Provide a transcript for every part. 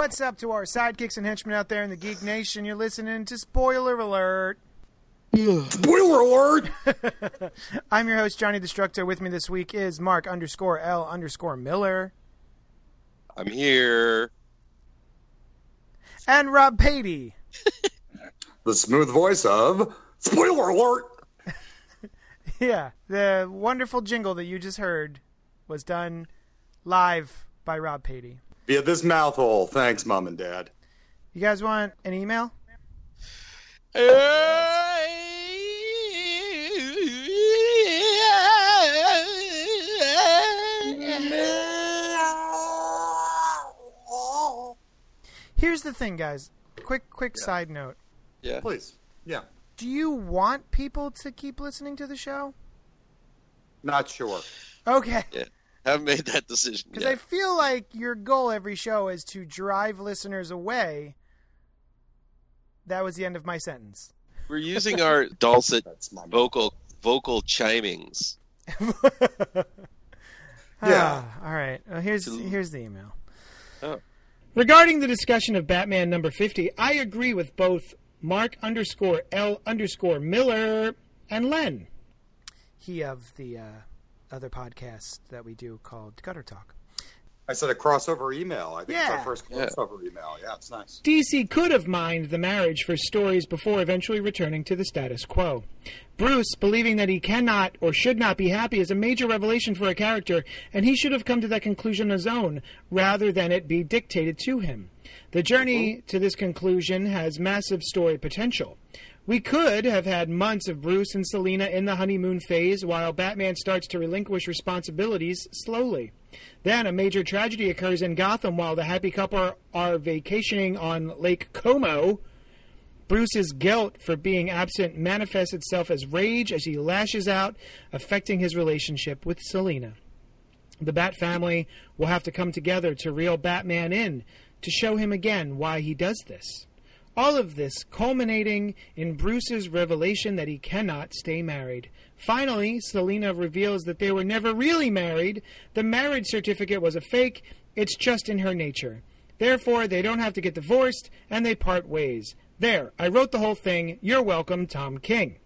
What's up to our sidekicks and henchmen out there in the Geek Nation? You're listening to Spoiler Alert. Spoiler alert! I'm your host, Johnny Destructo. With me this week is Mark underscore L underscore Miller I'm here. and Rob Patey. the smooth voice of Spoiler alert! Yeah, the wonderful jingle that you just heard was done live by Rob Patey. Via this mouth hole. Thanks, Mom and Dad. You guys want an email? Here's the thing, guys. Quick, quick side note. Yeah. Please. Yeah. Do you want people to keep listening to the show? Not sure. Okay. Yeah. Haven't made that decision Because. I feel like your goal every show is to drive listeners away. That was the end of my sentence. We're using our dulcet vocal vocal chimings. Yeah. Ah, all right. Well, here's To- here's the email. Oh. Regarding the discussion of Batman number fifty, I agree with both Mark underscore L underscore Miller and Len. He of the uh, other podcast that we do called Gutter Talk. I said a crossover email. I think it's Yeah. our first Yeah. crossover email. Yeah, it's nice. DC could have mined the marriage for stories before eventually returning to the status quo. Bruce, believing that he cannot or should not be happy, is a major revelation for a character, and he should have come to that conclusion on his own, rather than it be dictated to him. The journey mm-hmm. to this conclusion has massive story potential. We could have had months of Bruce and Selina in the honeymoon phase while Batman starts to relinquish responsibilities slowly. Then a major tragedy occurs in Gotham while the happy couple are vacationing on Lake Como. Bruce's guilt for being absent manifests itself as rage as he lashes out, affecting his relationship with Selina. The Bat family will have to come together to reel Batman in to show him again why he does this. All of this culminating in Bruce's revelation that he cannot stay married. Finally, Selina reveals that they were never really married. The marriage certificate was a fake. It's just in her nature. Therefore, they don't have to get divorced and they part ways. There, I wrote the whole thing. You're welcome, Tom King.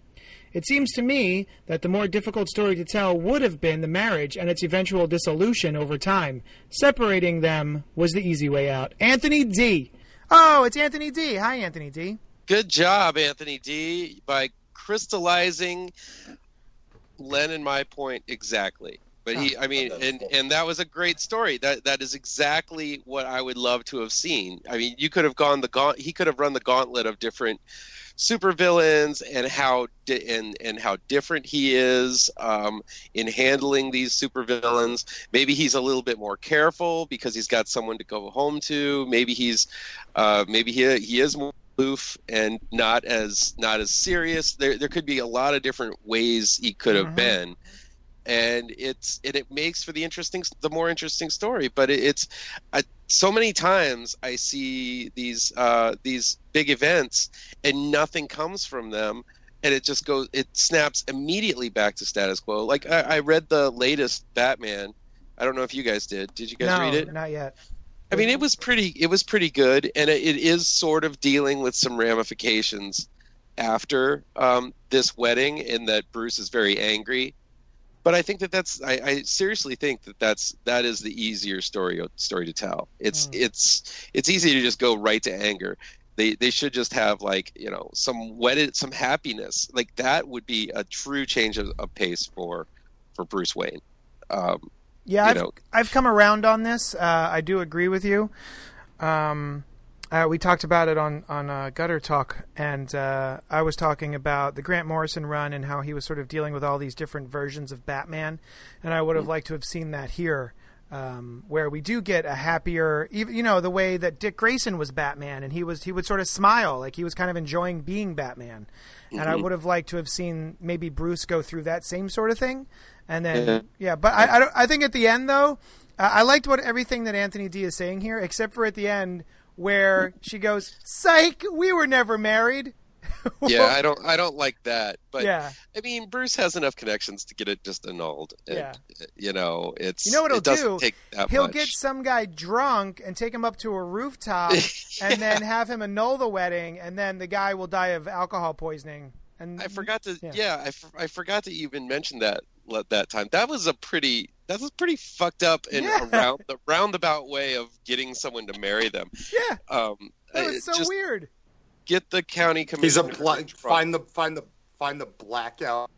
It seems to me that the more difficult story to tell would have been the marriage and its eventual dissolution over time. Separating them was the easy way out. Anthony D. Oh, it's Anthony D. Hi, Anthony D. Good job, Anthony D, by crystallizing Len and my point exactly. But he, oh, I mean, and and that was a great story. That that is exactly what I would love to have seen. I mean, you could have gone the gaunt. He could have run the gauntlet of different supervillains and how di- and and how different he is um, in handling these supervillains. Maybe he's a little bit more careful because he's got someone to go home to. Maybe he's uh, maybe he he is more aloof and not as not as serious. There there could be a lot of different ways he could have Mhm. been. And it's and it makes for the interesting, the more interesting story. But it, it's I, so many times I see these uh, these big events and nothing comes from them, and it just goes it snaps immediately back to status quo. Like I, I read the latest Batman. I don't know if you guys did. Did you guys no, read it? not yet. I mean, it was pretty. It was pretty good, and it, it is sort of dealing with some ramifications after um, this wedding, in that Bruce is very angry. But I think that that's. I, I seriously think that that's that is the easier story story to tell. It's Hmm. it's it's easy to just go right to anger. They they should just have like you know some wedded some happiness like that would be a true change of, of pace for for Bruce Wayne. Um, Yeah, I've, know. I've come around on this. Uh, I do agree with you. Um, Uh, we talked about it on on uh, Gutter Talk, and uh, I was talking about the Grant Morrison run and how he was sort of dealing with all these different versions of Batman, and I would have liked to have seen that here, um, where we do get a happier, even you know, the way that Dick Grayson was Batman, and he was he would sort of smile like he was kind of enjoying being Batman, and I would have liked to have seen maybe Bruce go through that same sort of thing, and then Yeah. yeah, but I I, I think at the end though, I liked what everything that Anthony D is saying here, except for at the end where she goes, "Psych, we were never married." Yeah, I don't I don't like that. But yeah, I mean, Bruce has enough connections to get it just annulled. And, Yeah. You know, it's You know what he'll it do? take that he'll much. get some guy drunk and take him up to a rooftop, and then have him annul the wedding, and then the guy will die of alcohol poisoning. And I forgot to Yeah. yeah, I, f- I forgot to even mention that let that time. That was a pretty that was pretty fucked up and Yeah. around the roundabout way of getting someone to marry them. Yeah, Um, that it was so just weird. get the county He's a bla- find the find the find the blackout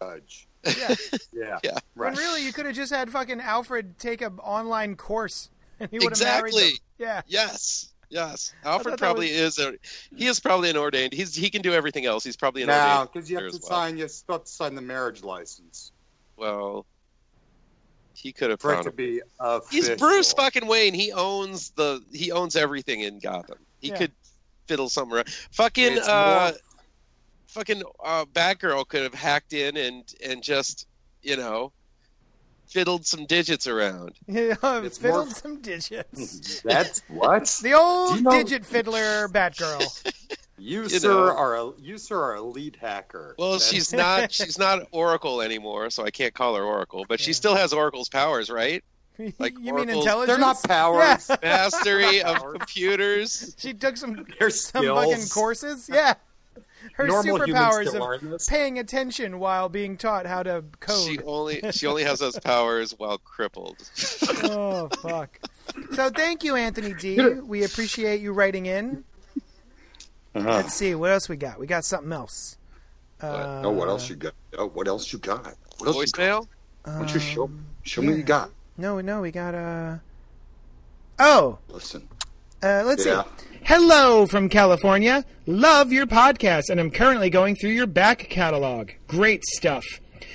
judge. Yeah, Yeah. Yeah. Right. when really you could have just had fucking Alfred take an online course, and he would have married them. Exactly. Yeah, Yes. Yes. Alfred probably is a he is probably an ordained. He's he can do everything else. He's probably an ordained. because you have to well. sign, you still have to sign the marriage license Well, he could have found to be He's. Bruce fucking Wayne. He owns the he owns everything in Gotham. He Yeah. could fiddle something around. Fucking It's uh more- fucking uh Batgirl could have hacked in and and just, you know, fiddled some digits around. yeah, It's fiddled more- some digits. That's what The old you know- digit fiddler Batgirl. you, You sir know. are. A, you sir are a lead hacker. Well, That's- she's not she's not Oracle anymore, so I can't call her Oracle, but she still has Oracle's powers, right? Like you mean intelligence? They're not powers. Yeah. Mastery of Powers. computers. She took some They're some skills. fucking courses. Yeah, her Normal superpowers of paying attention while being taught how to code. She only she only has those powers while crippled. oh fuck! So thank you, Anthony D. We appreciate you writing in. Uh-huh. Let's see what else we got. We got something else. Uh, oh, what else you got? Oh, what else you got? What else you got? Voicemail? Why don't you show, Um, show me what you got? No, no, we got uh Oh, Listen. uh, let's Yeah. see. Hello from California. Love your podcast, and I'm currently going through your back catalog. Great stuff.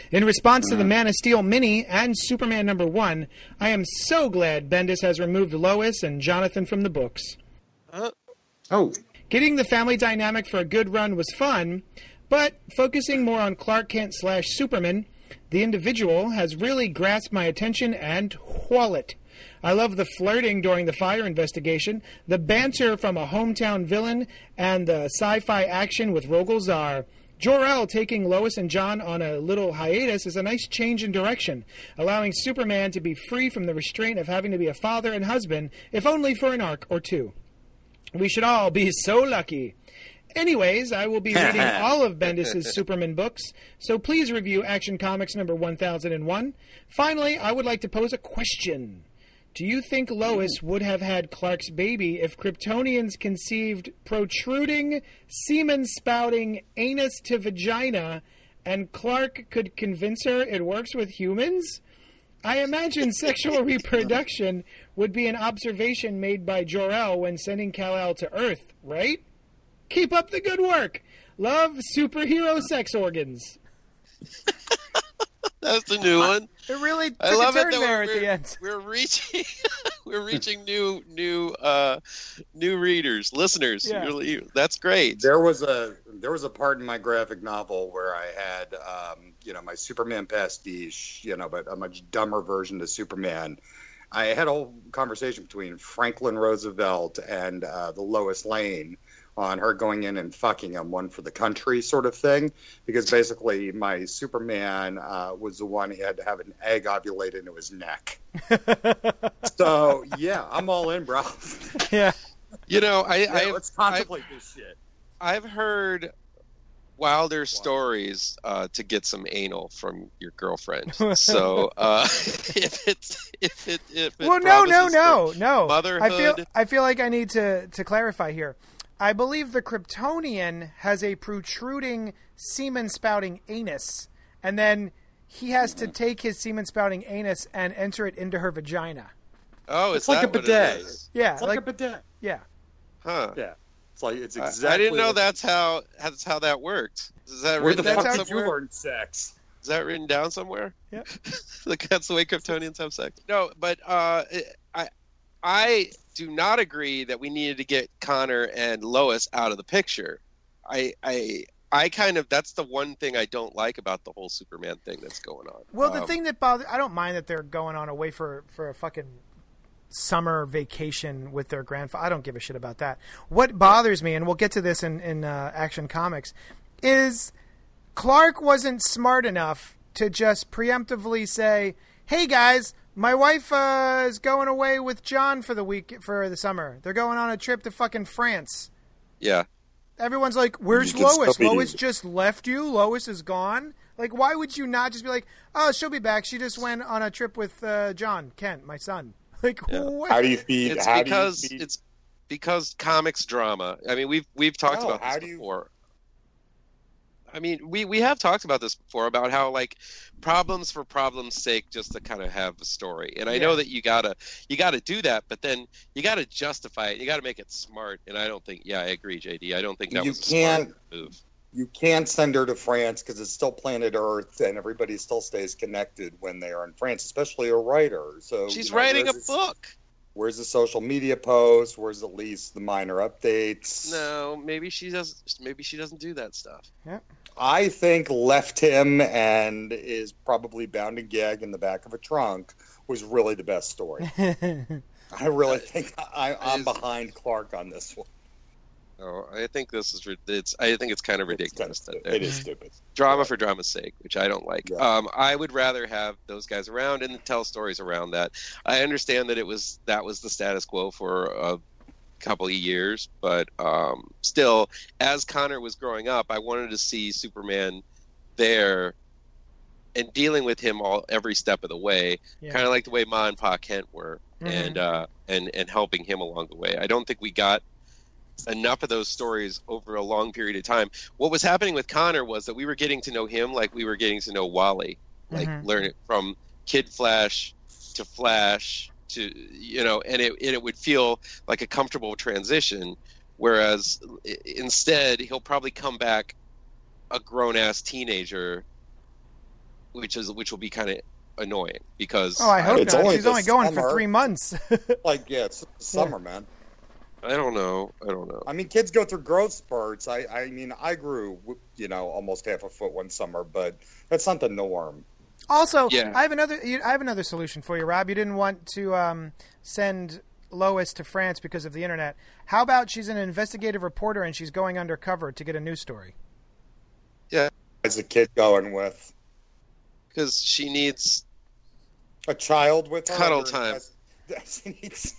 In response to the mm-hmm. Man of Steel mini and Superman number one, I am so glad Bendis has removed Lois and Jonathan from the books. Uh, oh, Getting the family dynamic for a good run was fun, but focusing more on Clark Kent slash Superman, the individual, has really grasped my attention and wallet. I love the flirting during the fire investigation, the banter from a hometown villain, and the sci-fi action with Rogol Zaar. Jor-El taking Lois and John on a little hiatus is a nice change in direction, allowing Superman to be free from the restraint of having to be a father and husband, if only for an arc or two. We should all be so lucky. Anyways, I will be reading all of Bendis' Superman books, so please review Action Comics number 1001. Finally, I would like to pose a question. Do you think Lois would have had Clark's baby if Kryptonians conceived protruding, semen spouting anus to vagina and Clark could convince her it works with humans? I imagine sexual reproduction would be an observation made by Jor-El when sending Kal-El to Earth, right? Keep up the good work. Love superhero sex organs. That's the new one. It really took I love a it turn that there we're, at the end. we're reaching we're reaching new new uh new readers, listeners. Yeah. Really, that's great. there was a there was a part in my graphic novel where I had um, you know my Superman pastiche, you know, but a much dumber version of Superman. I had a whole conversation between Franklin Roosevelt and uh, the Lois Lane on her going in and fucking him, one for the country sort of thing, because basically my Superman uh, was the one he had to have an egg ovulate into his neck. so yeah, I'm all in, bro. yeah. You know, I, Yeah, I let's contemplate this shit. I've heard wilder stories uh, to get some anal from your girlfriend. So uh, if it's if it if it Well, no, no, promises no, for no. I feel I feel like I need to to clarify here. I believe the Kryptonian has a protruding semen spouting anus, and then he has to take his semen spouting anus and enter it into her vagina. Oh, is It's like a what bidet. Yeah, It's like, like a bidet. yeah. Huh. Yeah. It's like it's exactly. I didn't know that's how that's how that worked. Is that Where the written fuck down did you learn sex? Is that written down somewhere? Yeah. like that's the way Kryptonians have sex. No, but uh, I I do not agree that we needed to get Connor and Lois out of the picture. I I I kind of that's the one thing I don't like about the whole Superman thing that's going on. Well, the Um, thing that bothers I don't mind that they're going on away for for a fucking summer vacation with their grandfather. I don't give a shit about that. What bothers me, and we'll get to this in in uh, Action Comics, is Clark wasn't smart enough to just preemptively say, "Hey guys." My wife uh, is going away with John for the week for the summer. They're going on a trip to fucking France. yeah. Everyone's like, "Where's Lois? Lois just left you. Lois is gone." Like, why would you not just be like, "Oh, she'll be back. She just went on a trip with uh, John Kent, my son." Like, Yeah. what? How do you feed? It's how because do you feed, it's because comics drama. I mean, we've we've talked No, about how this do you- before. I mean, we we have talked about this before about how like problems for problems' sake, just to kind of have a story. And I Yeah. know that you gotta you gotta do that, but then you gotta justify it. You gotta make it smart. And I don't think. Yeah, I agree, JD. I don't think that You was a smart can't- move. you can't send her to France because it's still planet Earth, and everybody still stays connected when they are in France, especially a writer. So She's you know, writing a where's the- book. Where's the social media post? Where's at least the minor updates? No, maybe she does. Maybe she doesn't do that stuff. I think left him and is probably bound and gagged in the back of a trunk was really the best story. I really think I, I'm behind Clark on this one. Oh, I think this is. It's. I think it's kind of It's kind ridiculous of that It is stupid. drama for drama's sake, which I don't like. Yeah. Um, I would rather have those guys around and tell stories around that. I understand that it was that was the status quo for a couple of years, but um, still, as Connor was growing up, I wanted to see Superman there and dealing with him all every step of the way, Yeah. kind of like the way Ma and Pa Kent were, Mhm. and uh, and and helping him along the way. I don't think we got enough of those stories over a long period of time. What was happening with Connor was that we were getting to know him like we were getting to know Wally, like Mhm. learn it from Kid Flash to Flash to you know, and it and it would feel like a comfortable transition. Whereas instead, he'll probably come back a grown ass teenager, which is which will be kind of annoying because oh, I hope It's not. only She's only this going for three months. Like, yeah, it's summer, man. I don't know. I don't know. I mean, kids go through growth spurts. I, I mean, I grew, you know, almost half a foot one summer, but that's not the norm. Also, Yeah. I have another. I have another solution for you, Rob. You didn't want to um, send Lois to France because of the internet. How about she's an investigative reporter and she's going undercover to get a news story? Yeah, as a kid going with Because she needs a child with Cuddle or time. does- does needs-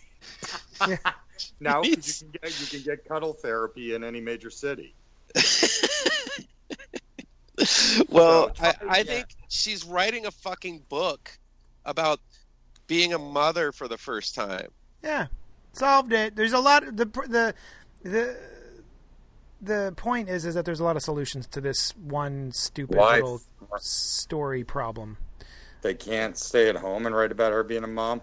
Yeah. no, 'cause Needs- you can get you can get cuddle therapy in any major city. well, I, uh, I think she's writing a fucking book about being a mother for the first time. Yeah, solved it. There's a lot. The the the the point is is that there's a lot of solutions to this one stupid Why little story problem. they can't stay at home and write about her being a mom?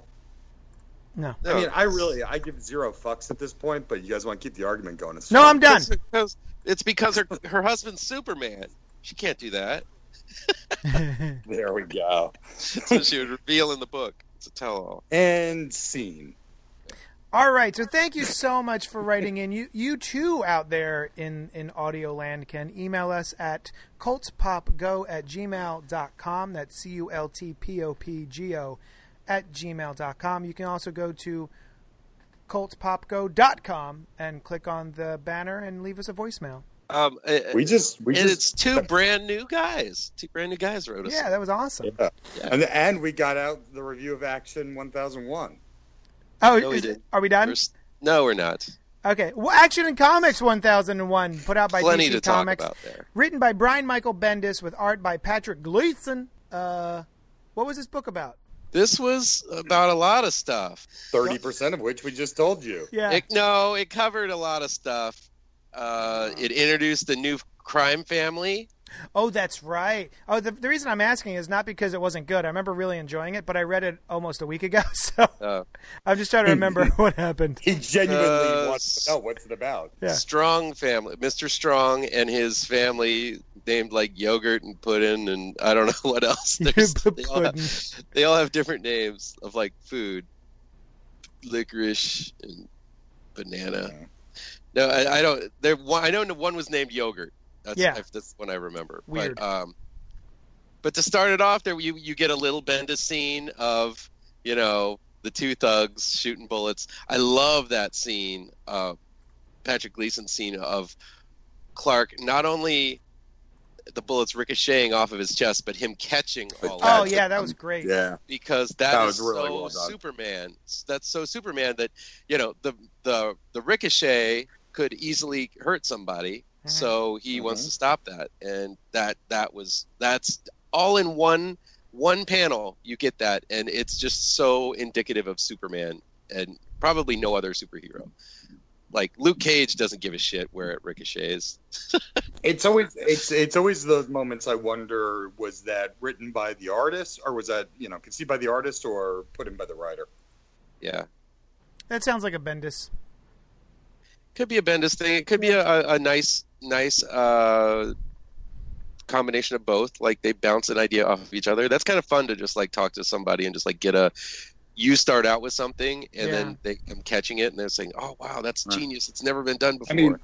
No, I mean, I really I give zero fucks at this point, but you guys want to keep the argument going. It's no, fine. I'm done. It's because, it's because her her husband's Superman. She can't do that. There we go. That's what she would reveal in the book. It's a tell-all. And scene. All right, so thank you so much for writing in. You you too out there in, in audio land can email us at cultpopgo at gmail.com. That's C U L T P O P G O at gmail.com. You can also go to cultpopgo.com and click on the banner and leave us a voicemail. Um, We just we and just it's two brand new guys. Two brand new guys wrote us. Yeah, that was awesome. yeah. Yeah. And and we got out the review of Action 1001. Oh, No, we is- didn't. are we done? We're no, we're not. Okay. Well, Action and Comics 1001, put out by Plenty DC to talk Comics. about there. Written by Brian Michael Bendis with art by Patrick Gleason. Uh, what was this book about? This was about a lot of stuff. 30% of which we just told you. Yeah. It, no, it covered a lot of stuff. Uh, it introduced the new crime family Oh, that's right. Oh, the, the reason I'm asking is not because it wasn't good. I remember really enjoying it, but I read it almost a week ago, so Uh, I'm just trying to remember what happened. He genuinely Uh, wants to know what's it about. Yeah. Strong family, Mr. Strong and his family named like yogurt and pudding and I don't know what else. They, all have, they all have different names of like food, licorice and banana. No, I, I don't. There, one, I know one was named yogurt. That's, Yeah. that's one I remember. Weird. But, um, but to start it off, there you you get a little Bendis scene of you know the two thugs shooting bullets. I love that scene, uh, Patrick Gleason scene of Clark not only the bullets ricocheting off of his chest, but him catching all Oh of it Oh yeah, that was great. Yeah. because that That is was really so well. Superman. That's so Superman that you know the the the ricochet could easily hurt somebody. Mhm. So he wants Mhm. to stop that, and that that was that's all in one one panel. You get that, and it's just so indicative of Superman and probably no other superhero. Like Luke Cage doesn't give a shit where it ricochets. It's always it's it's always those moments I wonder was that written by the artist or was that you know conceived by the artist or put in by the writer? Yeah. That sounds like a Bendis. Could be a Bendis thing. It could be a, a, a nice, nice uh, combination of both. Like they bounce an idea off of each other. That's kind of fun to just like talk to somebody and just like get a. You start out with something, and Yeah. then they, I'm catching it, and they're saying, "Oh wow, that's Right. genius! It's never been done before." I mean,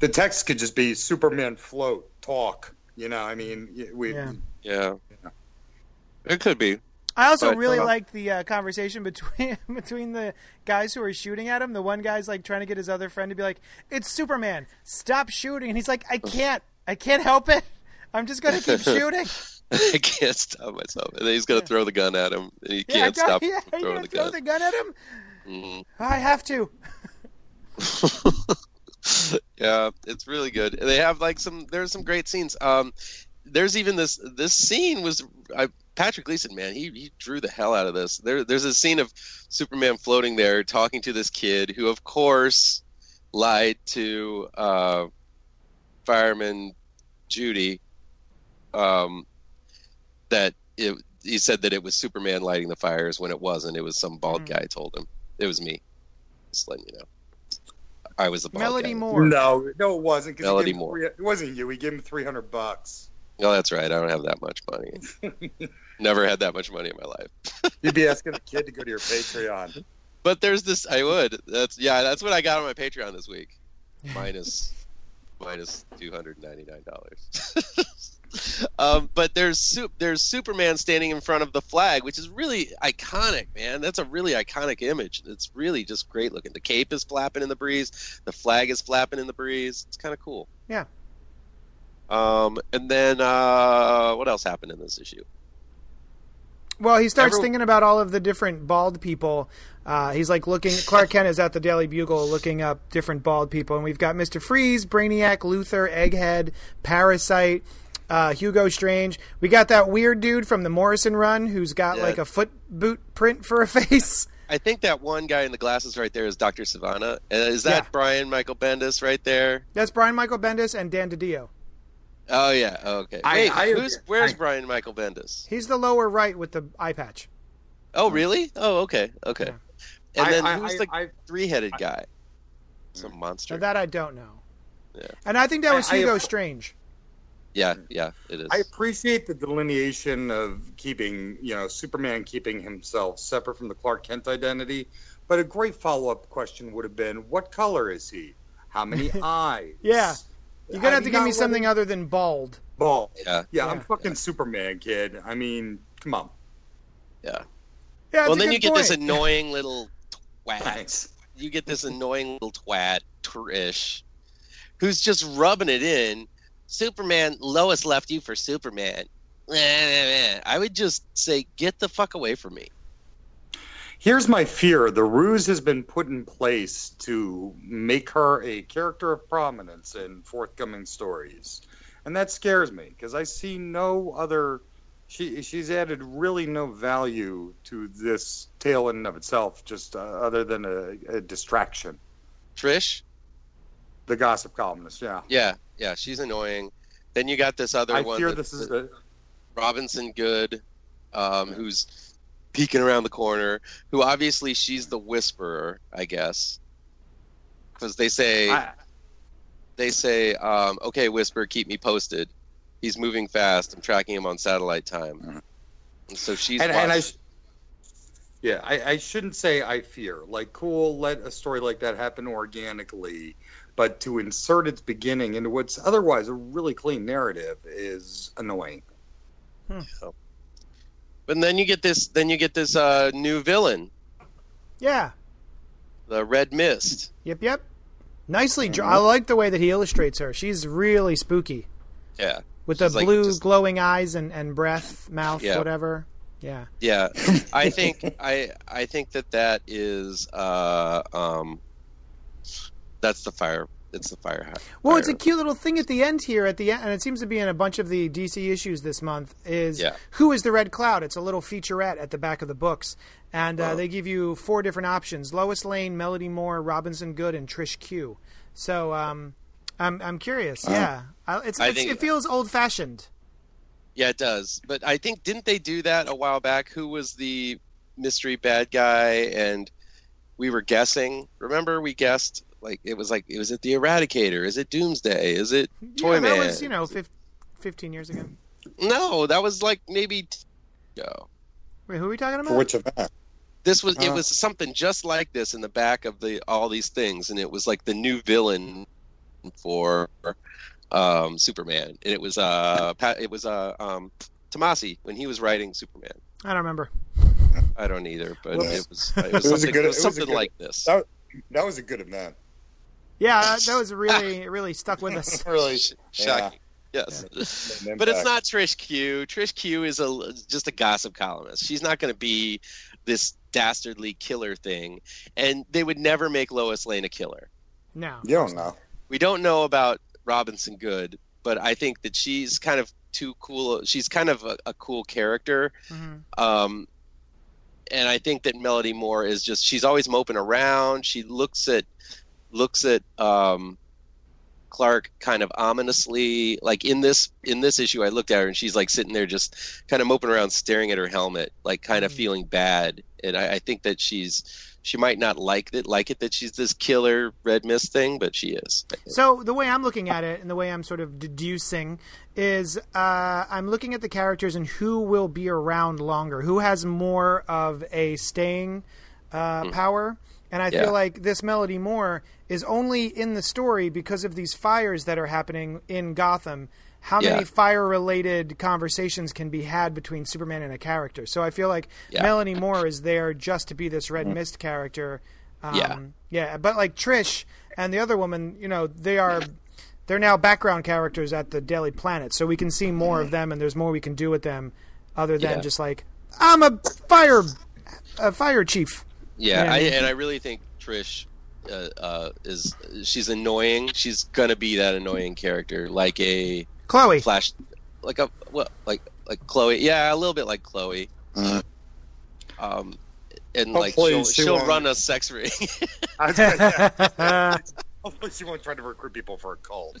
the text could just be Superman float talk. You know, I mean, y- we Yeah. yeah, it could be. I also But, really uh, liked the uh, conversation between between the guys who are shooting at him. The one guy's like trying to get his other friend to be like, "It's Superman, stop shooting," and he's like, "I can't, I can't help it. I'm just gonna keep shooting." I can't stop myself, and then he's gonna throw the gun at him, and he can't don't- stop yeah, from are you throwing gonna the throw gun. the gun at him? Mhm. I have to. yeah, it's really good. They have like some. There's some great scenes. Um, there's even this. This scene was I, Patrick Gleason. Man, he he drew the hell out of this. There, there's a scene of Superman floating there, talking to this kid who, of course, lied to uh, fireman Judy. Um, that it. He said that it was Superman lighting the fires when it wasn't. It was some bald Mhm. guy told him. It was me. Just letting you know. I was the bald Melody guy. Moore. no, no, it wasn't. Melody Moore. three- It wasn't you. We gave him three hundred bucks. Oh, that's right. I don't have that much money. Never had that much money in my life. You'd be asking a kid to go to your Patreon. But there's this. I would. That's yeah. That's what I got on my Patreon this week. Minus, minus two hundred ninety nine dollars. um, but there's there's Superman standing in front of the flag, which is really iconic, man. That's a really iconic image. It's really just great looking. The cape is flapping in the breeze. The flag is flapping in the breeze. It's kind of cool. Yeah. Um, and then uh, what else happened in this issue? Well, he starts Every- thinking about all of the different bald people. Uh, he's like looking. Clark Kent is at the Daily Bugle looking up different bald people, and we've got Mister Freeze, Brainiac, Luther, Egghead, Parasite, uh, Hugo Strange. We got that weird dude from the Morrison Run who's got Yeah. like a foot boot print for a face. I think that one guy in the glasses right there is Dr. Sivana. Uh, is that Yeah. Brian Michael Bendis right there? That's Brian Michael Bendis and Dan DiDio. Oh yeah. Oh, okay. I- Wait, I- who's where's I- Brian Michael Bendis? He's the lower right with the eye patch. Oh really? Oh okay. Okay. Yeah. And then I- who's I- the I- three-headed guy? Some mm. monster. That I don't know. Yeah. And I think that was I- I- Hugo Strange. yeah, yeah, it is. I appreciate the delineation of keeping, you know, Superman keeping himself separate from the Clark Kent identity. But a great follow-up question would have been, what color is he? How many eyes? Yeah. You're gonna have to give me something other than bald. Bald. yeah, Yeah, Yeah. I'm fucking Superman, kid. I mean, come on. yeah. Yeah, that's well, a then good you get this annoying little twat. Thanks. You get this annoying little twat, Trish, who's just rubbing it in. Superman, Lois left you for Superman. I would just say, get the fuck away from me. Here's my fear. The ruse has been put in place to make her a character of prominence in forthcoming stories. And that scares me because I see no other she she's added really no value to this tale in and of itself just uh, other than a, a distraction. Trish, The gossip columnist, yeah. yeah, yeah, she's annoying. Then you got this other I one. fear that- this is the Robinson Goode, um, who's peeking around the corner. Who obviously she's the whisperer, I guess, because they say I, they say, um, "Okay, whisper, keep me posted. He's moving fast. I'm tracking him on satellite time." And so she's and, and I, sh- yeah, I, I shouldn't say I fear. Like, cool, let a story like that happen organically, but to insert its beginning into what's otherwise a really clean narrative is annoying. But then you get this. Then you get this uh, new villain, Yeah. the Red Mist. Yep. Yep. Nicely drawn. I like the way that he illustrates her. She's really spooky Yeah, with the like blue just- glowing eyes and, and breath, mouth, Yeah. whatever. Yeah. yeah. I think I I think that that is uh, um, that's the fire. It's the fire. hat- Well, it's a cute little thing at the end here. At the end, and it seems to be in a bunch of the DC issues this month. Is Yeah. who is the Red Cloud? It's a little featurette at the back of the books, and uh, they give you four different options: Lois Lane, Melody Moore, Robinson Goode, and Trish Q. So, um, I'm I'm curious. Yeah, I, it's, I it's think- it feels old fashioned. Yeah, it does. But I think didn't they do that a while back? Who was the mystery bad guy? And we were guessing. Remember, we guessed like it was like it was it the Eradicator? Is it Doomsday? Is it Yeah, Toyman? that was you know fif- 15 years ago. No, that was like maybe. t- Go. Wait, who are we talking about? For which event? This was it Uh. was something just like this in the back of the all these things, and it was like the new villain for um, Superman, and it was uh Pat, it was uh um Tomasi when he was writing Superman. I don't remember. I don't either, but it was it was it was a something, good- it was it was a something good- like this. That, that was a good event. Yeah, that, that was really really stuck with us. really. Sh- Shocking. Yes. An But it's not Trish Q. Trish Q is a just a gossip columnist. She's not going to be this dastardly killer thing, and they would never make Lois Lane a killer. No, You don't know. We don't know about Robinson Goode, but I think that she's kind of too cool. She's kind of a, a cool character. hmm Um, and I think that Melody Moore is just she's always moping around. She looks at looks at um, Clark kind of ominously. Like in this in this issue, I looked at her and she's like sitting there just kind of moping around, staring at her helmet, like kind of Mhm. feeling bad. And I, I think that she's she might not like it like it that she's this killer red mist thing, but she is. So the way I'm looking at it, and the way I'm sort of deducing, is uh, I'm looking at the characters and who will be around longer, who has more of a staying uh, power. And I. Yeah. feel like this Melody Moore is only in the story because of these fires that are happening in Gotham. How Yeah. many fire-related conversations can be had between Superman and a character? So I feel like Yeah. Melanie Moore is there just to be this Red Mist character. Um, Yeah. yeah, but like Trish and the other woman, you know, they are they're now background characters at the Daily Planet, so we can see more of them, and there's more we can do with them, other than Yeah. just like I'm a fire a fire chief. Yeah, Yeah. I, and I really think Trish uh, uh, is she's annoying. She's gonna be that annoying character, like a Chloe. Flash, like a what, like like Chloe. Yeah, a little bit like Chloe. Uh, Um, and like she'll, she she'll won't- run a sex ring. I was yeah. yeah. Hopefully she won't try to recruit people for a cult.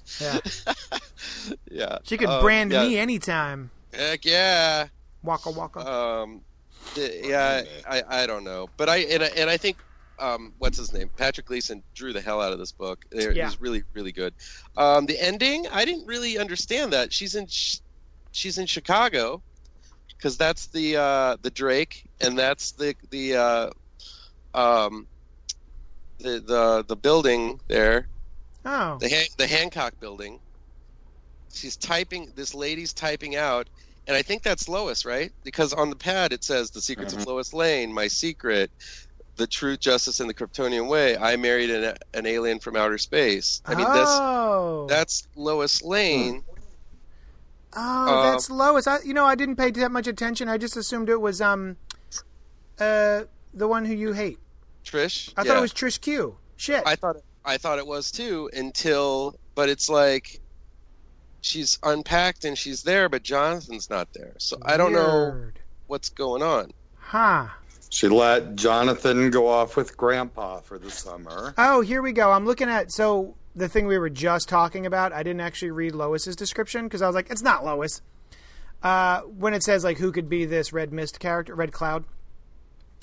yeah, She could Um, brand yeah. me anytime. Heck yeah. Waka waka. Um, th- yeah, I, I don't know, but I and I, and I think um, what's his name? Patrick Gleason drew the hell out of this book. It Yeah. was really really good. Um, the ending, I didn't really understand that. She's in sh- she's in Chicago because that's the uh, the Drake and that's the the uh, um, the the the building there oh. the Han- the Hancock building. She's typing. This lady's typing out, and I think that's Lois, right? Because on the pad it says the secrets of Lois Lane, my secret, the truth, justice, and the Kryptonian way. I married an, an alien from outer space. I mean, that's oh. that's Lois Lane. Oh, Uh, that's Lois. I, you know, I didn't pay that much attention. I just assumed it was um, uh, the one who you hate. Trish. I Yeah. thought it was Trish Q. Shit. I thought I thought it was too until, but it's like she's unpacked and she's there, but Jonathan's not there. So I don't know what's going on. Huh. She let Jonathan go off with Grandpa for the summer. Oh, here we go. I'm looking at so the thing we were just talking about, I didn't actually read Lois's description because I was like, it's not Lois. Uh, when it says like who could be this Red Mist character, Red Cloud,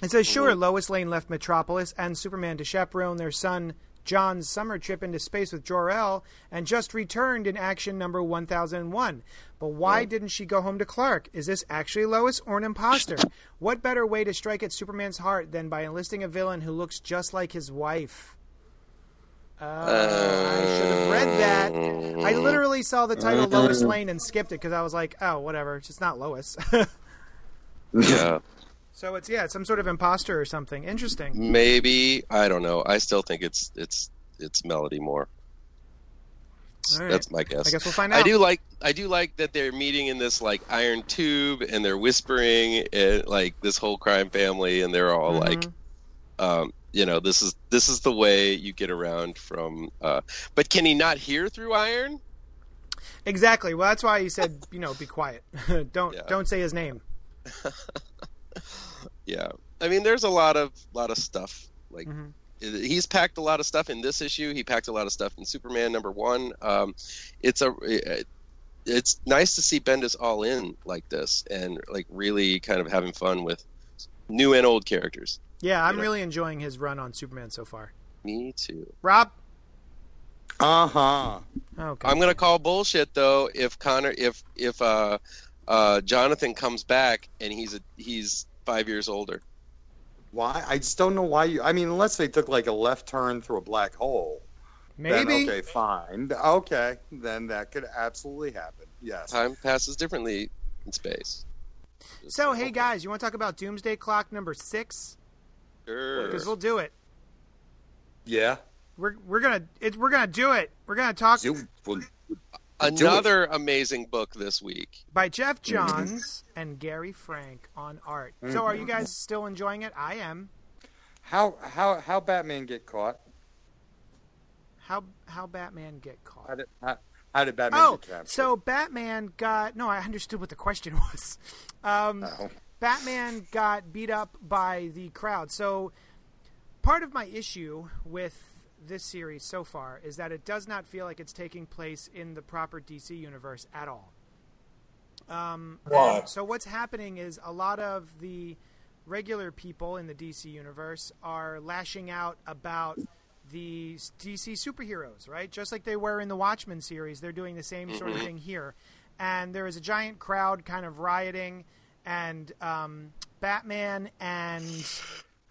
it says sure. Lois Lane left Metropolis and Superman to chaperone their son John's summer trip into space with Jor El and just returned in action number 1001. But why didn't she go home to Clark? Is this actually Lois or an imposter? what better way to strike at Superman's heart than by enlisting a villain who looks just like his wife? Uh, I should have read that. I literally saw the title Lois Lane and skipped it because I was like, oh, whatever. It's just not Lois. Yeah. So it's, yeah, it's some sort of imposter or something. Interesting. Maybe I don't know. I still think it's it's it's Melody Moore. Right. That's my guess. I guess we'll find out. I do like I do like that they're meeting in this like iron tube and they're whispering and like this whole crime family and they're all like Mhm. um you know this is this is the way you get around from uh but can he not hear through iron? Exactly. Well, that's why he said, you know, be quiet. don't Yeah. don't say his name. Yeah. I mean there's a lot of lot of stuff like Mhm. he's packed a lot of stuff in this issue. He packed a lot of stuff in Superman number 1. Um it's a it's nice to see Bendis all in like this and like really kind of having fun with new and old characters. Yeah, I'm You know. really enjoying his run on Superman so far. Me too. Rob? Uh huh. Okay. I'm gonna call bullshit though if Connor if if uh uh Jonathan comes back and he's a he's five years older. Why? I just don't know why you. I mean, unless they took like a left turn through a black hole. then Maybe. okay, fine. Okay, then that could absolutely happen. Yes. Time passes differently in space. So, hey guys, you want to talk about Doomsday Clock number six? Sure. Because we'll do it. Yeah. We're we're gonna it, we're gonna do it. We're gonna talk You- well, Another amazing book this week. by Geoff Johns and Gary Frank on art. So, are you Mm-hmm. guys still enjoying it? I am. How how how Batman get caught? How how Batman get caught? How did how, how did Batman Oh, get captured? so Batman got no. I understood what the question was. Um, Oh. Batman got beat up by the crowd. So part of my issue with this series so far is that it does not feel like it's taking place in the proper DC universe at all. Um, Why? So what's happening is a lot of the regular people in the DC universe are lashing out about the DC superheroes, right? Just like they were in the Watchmen series, they're doing the same sort of thing here. And there is a giant crowd kind of rioting, and um, Batman and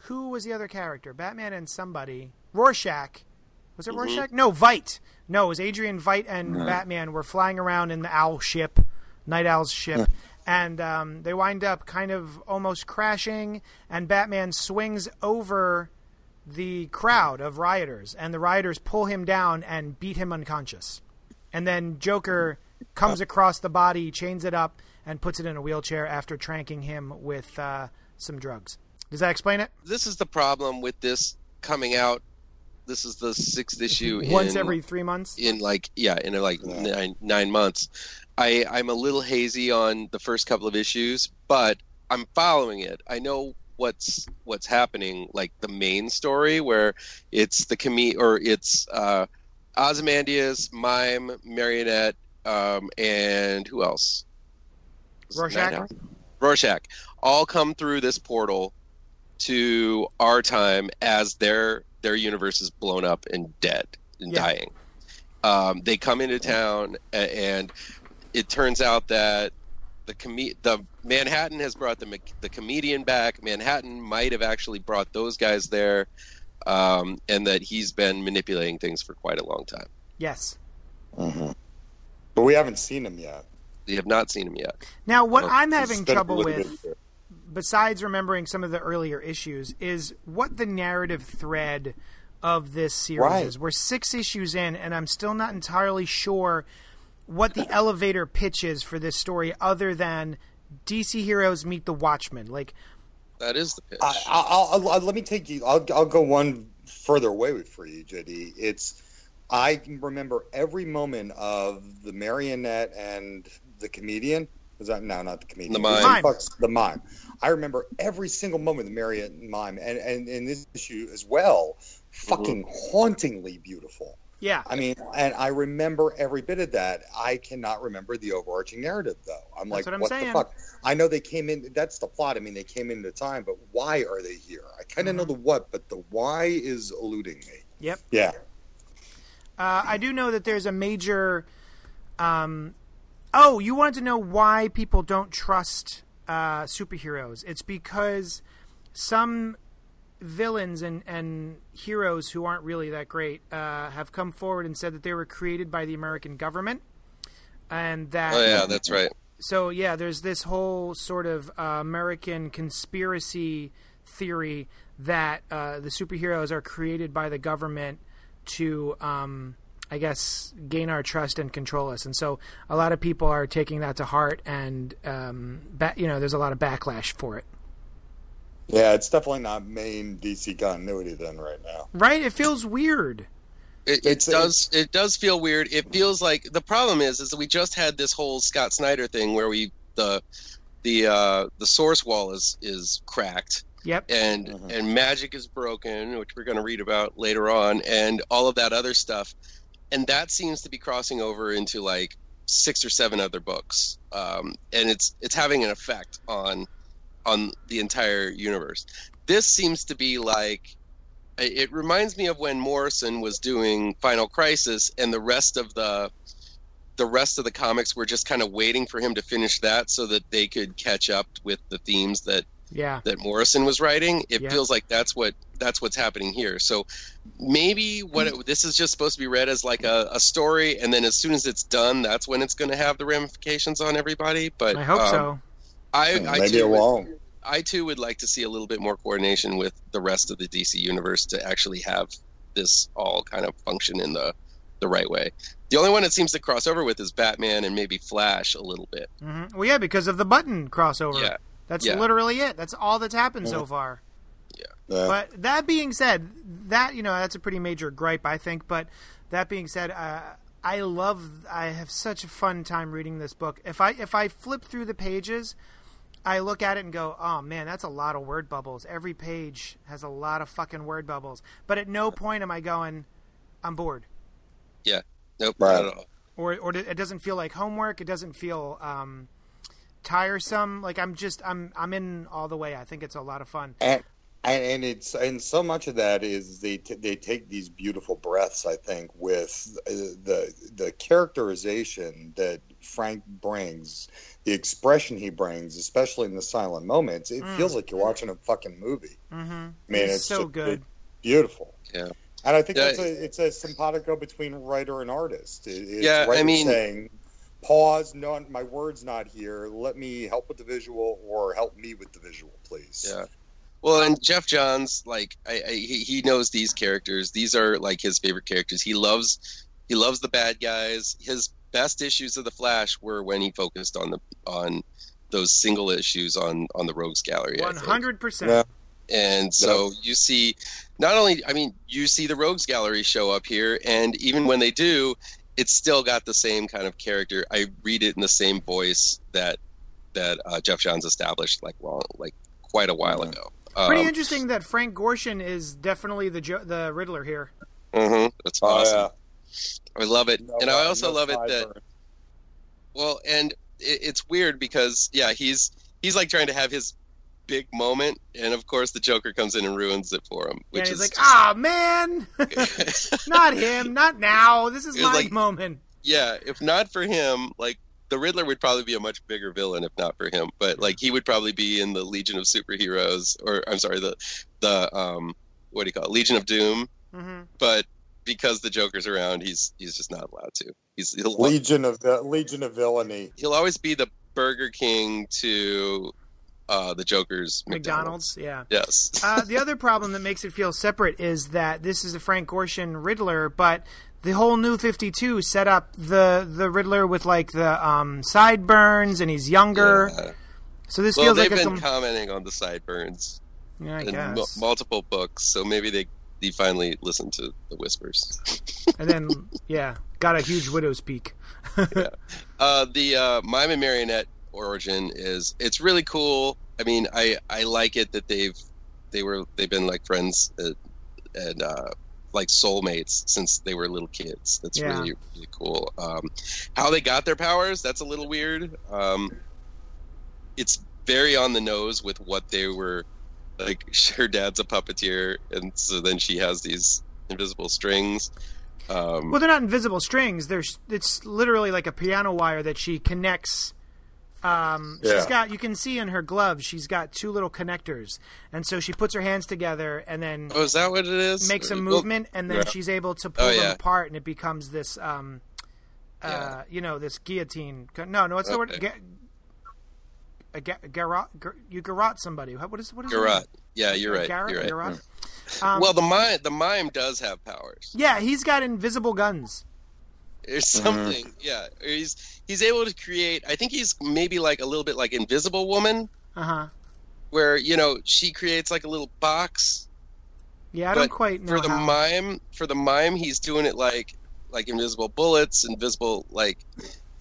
who was the other character? Batman and somebody. Rorschach. Was it Rorschach? No, Veidt. No, it was Adrian Veidt and Batman were flying around in the owl ship, Night Owl's ship. And um, they wind up kind of almost crashing, and Batman swings over the crowd of rioters, and the rioters pull him down and beat him unconscious. And then Joker comes across the body, chains it up, and puts it in a wheelchair after tranking him with uh, some drugs. Does that explain it? This is the problem with this coming out. This is the sixth issue. Once in, every three months. in like yeah in like Yeah. nine, nine months i i'm a little hazy on the first couple of issues but i'm following it i know what's what's happening like the main story where it's the com or it's uh ozymandias mime marionette um and who else Was it Rorschach? Rorschach all come through this portal to our time as their their universe is blown up and dead and Yeah. dying um, they come into town and it turns out that the com- the Manhattan has brought the the comedian back. Manhattan might have actually brought those guys there, um, and that he's been manipulating things for quite a long time. Yes. Mhm. But we haven't seen him yet. They have not seen him yet. Now, what I'm having It's been a trouble with, bit- besides remembering some of the earlier issues, is what the narrative thread of this series Right. is. We're six issues in, and I'm still not entirely sure what the elevator pitch is for this story, other than DC heroes meet the Watchmen. Like, That is the pitch. I, I'll, I'll, I'll- let me take you. I'll, I'll go one further away for you, JD. It's I remember every moment of the marionette and the comedian. Was that no, not the comedian. The mime. Mime. Fuck's The mime. I remember every single moment of the marionette and mime, and and in this issue as well. Fucking hauntingly beautiful. Yeah. I mean, and I remember every bit of that. I cannot remember the overarching narrative, though. I'm That's like, what I'm what saying. the fuck? I know they came in. That's the plot. I mean, they came into time, but why are they here? I kind of know Mm-hmm. the what, but the why is eluding me. Yep. Yeah. Uh, I do know that there's a major. Um, oh, you wanted to know why people don't trust uh, superheroes? It's because some villains and, and heroes who aren't really that great uh, have come forward and said that they were created by the American government, and that Oh yeah, that's right. so yeah, there's this whole sort of uh, American conspiracy theory that uh, the superheroes are created by the government to, um, I guess, gain our trust and control us. And so a lot of people are taking that to heart, and um, ba- you know, there's a lot of backlash for it. Yeah, it's definitely not main DC continuity then right now. Right? It feels weird. It, it does. It does feel weird. It feels like the problem is, is that we just had this whole Scott Snyder thing where we the the uh, the source wall is is cracked Yep. and Mhm. and magic is broken, which we're going to read about later on, and all of that other stuff, and that seems to be crossing over into like six or seven other books, um, and it's it's having an effect on on the entire universe. This seems to be like it reminds me of when Morrison was doing Final Crisis, and the rest of the the rest of the comics were just kind of waiting for him to finish that so that they could catch up with the themes that Yeah. that Morrison was writing. It Yeah. feels like that's what that's what's happening here. So maybe what it, this is just supposed to be read as like a, a story, and then as soon as it's done, that's when it's going to have the ramifications on everybody. But I hope um, so. I, I Maybe too it would- won't. I too would like to see a little bit more coordination with the rest of the DC universe to actually have this all kind of function in the the right way. The only one it seems to cross over with is Batman and maybe Flash a little bit. hmm Well, yeah, because of the button crossover. Yeah. That's Yeah. literally it. That's all that's happened so far. Yeah. But that being said, that you know that's a pretty major gripe, I think. But that being said, uh, I love. I have such a fun time reading this book. If I if I flip through the pages, I look at it and go, "Oh man, that's a lot of word bubbles. Every page has a lot of fucking word bubbles." But at no point am I going, "I'm bored," Yeah. Nope, Right. not at all. or or it doesn't feel like homework. It doesn't feel um, tiresome. Like I'm just I'm I'm in all the way. I think it's a lot of fun. and and, and it's and so much of that is they t- they take these beautiful breaths i think with uh, the the characterization that frank brings the expression he brings especially in the silent moments it Mm. feels like you're watching a fucking movie Mm-hmm. man it's, it's so just- good. beautiful Yeah. and i think Yeah. that's a, it's a simpatico between writer and artist It- it's Yeah, I mean- saying pause no my word's not here let me help with the visual or help me with the visual please Yeah. Well, and Geoff Johns, like, I, I, he he knows these characters. These are like his favorite characters. He loves he loves the bad guys. His best issues of the Flash were when he focused on the on those single issues on on the Rogues Gallery. I One think. hundred percent. And so you see, not only, I mean, you see the Rogues Gallery show up here, and even when they do, it's still got the same kind of character. I read it in the same voice that that uh, Geoff Johns established like long, like quite a while Mhm. ago. Pretty Um, interesting that Frank Gorshin is definitely the jo- the Riddler here. Mm-hmm. that's Oh, awesome. yeah. I love it, No, and I also no love it that sideburn. well, and it, it's weird because yeah, he's he's like trying to have his big moment, and of course the Joker comes in and ruins it for him. Which and he's is like, just- ah, man, not him, not now. This is It my like- moment. yeah, if not for him, like the Riddler would probably be a much bigger villain if not for him. But like he would probably be in the Legion of Superheroes, or I'm sorry, the the um what do you call it, Legion of Doom. hmm But because the Joker's around, he's he's just not allowed to. He's he'll, Legion of the Legion of Villainy. he'll always be the Burger King to uh, the Joker's McDonald's, McDonald's. yeah. Yes. Uh, the other problem that makes it feel separate is that this is a Frank Gorshin Riddler, but the whole new 52 set up the the Riddler with like the um, sideburns and he's younger. Yeah. So this Well, feels they've like been com- commenting on the sideburns yeah, I in guess. mu- multiple books, so maybe they he finally listened to the whispers. and then yeah, got a huge widow's peak. Uh, the uh, mime and marionette origin is it's really cool. I mean, I I like it that they've they were they've been like friends uh, and uh, like soulmates since they were little kids. That's Yeah. really really cool. Um, how they got their powers? That's a little weird. Um, it's very on the nose with what they were like. Her dad's a puppeteer, and so then she has these invisible strings. Um, Well, they're not invisible strings. There's it's literally like a piano wire that she connects. Um, She's Yeah. got you can see in her gloves. She's got two little connectors, and so she puts her hands together and then oh, is that what it is? makes a Well, movement, and then yeah. she's able to pull Oh, them yeah. apart, and it becomes this. Um, uh, Yeah. you know, this guillotine. No, no, what's the word? Okay. Ga- a ga- garrot, gar- you garrot somebody. What what is what is Garrot. it? Yeah, you're right. Garrot, You're right. garrot? Um, Well, the mime, the mime does have powers. yeah, he's got invisible guns. There's something, yeah. He's he's able to create. I think he's maybe like a little bit like Invisible Woman, Uh huh. where you know she creates like a little box. Yeah, I don't quite know for the how. mime, for the mime, he's doing it like like invisible bullets, invisible like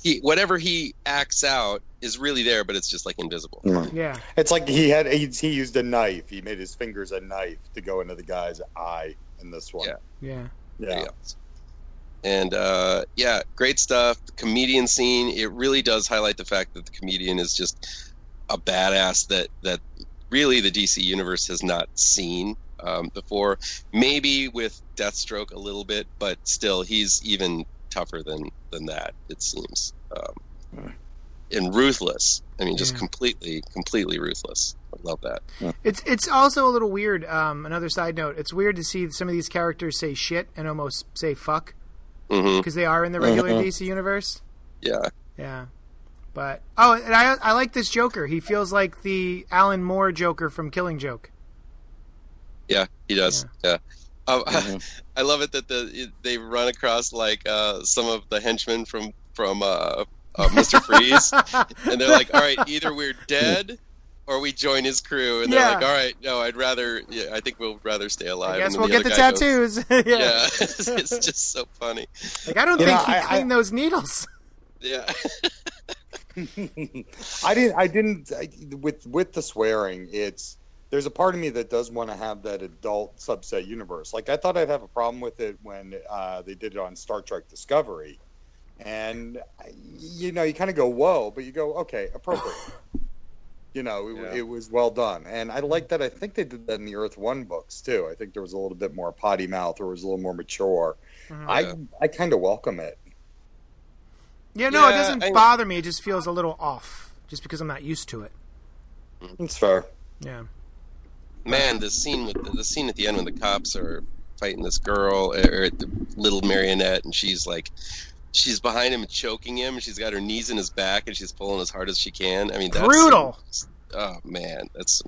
he whatever he acts out is really there, but it's just like invisible. yeah. It's like he had he, he used a knife. He made his fingers a knife to go into the guy's eye in this one. Yeah. Yeah. Yeah. Yeah. And uh, yeah, great stuff. The comedian scene, it really does highlight the fact that the comedian is just a badass that that really the DC universe has not seen um, before. Maybe with Deathstroke a little bit, but still, he's even tougher than than that. It seems. Um, and ruthless. I mean, just Yeah. completely, completely ruthless. I love that. It's it's also a little weird. Um, another side note: it's weird to see some of these characters say shit and almost say fuck hmm because they are in the regular Mhm. DC universe. Yeah. Yeah, but oh, and I I like this Joker. He feels like the Alan Moore Joker from Killing Joke. Yeah, he does. Yeah. Um, Mhm. I love it that the they run across like uh, some of the henchmen from from uh, uh, Mr. Freeze, and they're like, "All right, either we're dead or we join his crew." And they're like, "All right, no, I'd rather. Yeah, I think we'll rather stay alive." I guess And we'll then get the other goes, tattoos. yeah. yeah, it's just so funny. like I don't You think know, he I- I- cleaned those needles. Yeah, I didn't. I didn't. I, with with the swearing, it's there's a part of me that does want to have that adult subset universe. Like I thought I'd have a problem with it when uh, they did it on Star Trek Discovery, and you know you kind of go whoa, but you go okay, appropriate. You know, it, Yeah. it was well done, and I like that. I think they did that in the Earth One books too. I think there was a little bit more potty mouth, or it was a little more mature. Mhm. I Yeah. I kind of welcome it. Yeah, no, it doesn't I- bother me. It just feels a little off, just because I'm not used to it. Mm-hmm. It's fair. Yeah. man, the scene with the, the scene at the end when the cops are fighting this girl or the little marionette, and she's like. She's behind him and choking him. She's got her knees in his back and she's pulling as hard as she can. I mean, that's Brutal. oh man, that's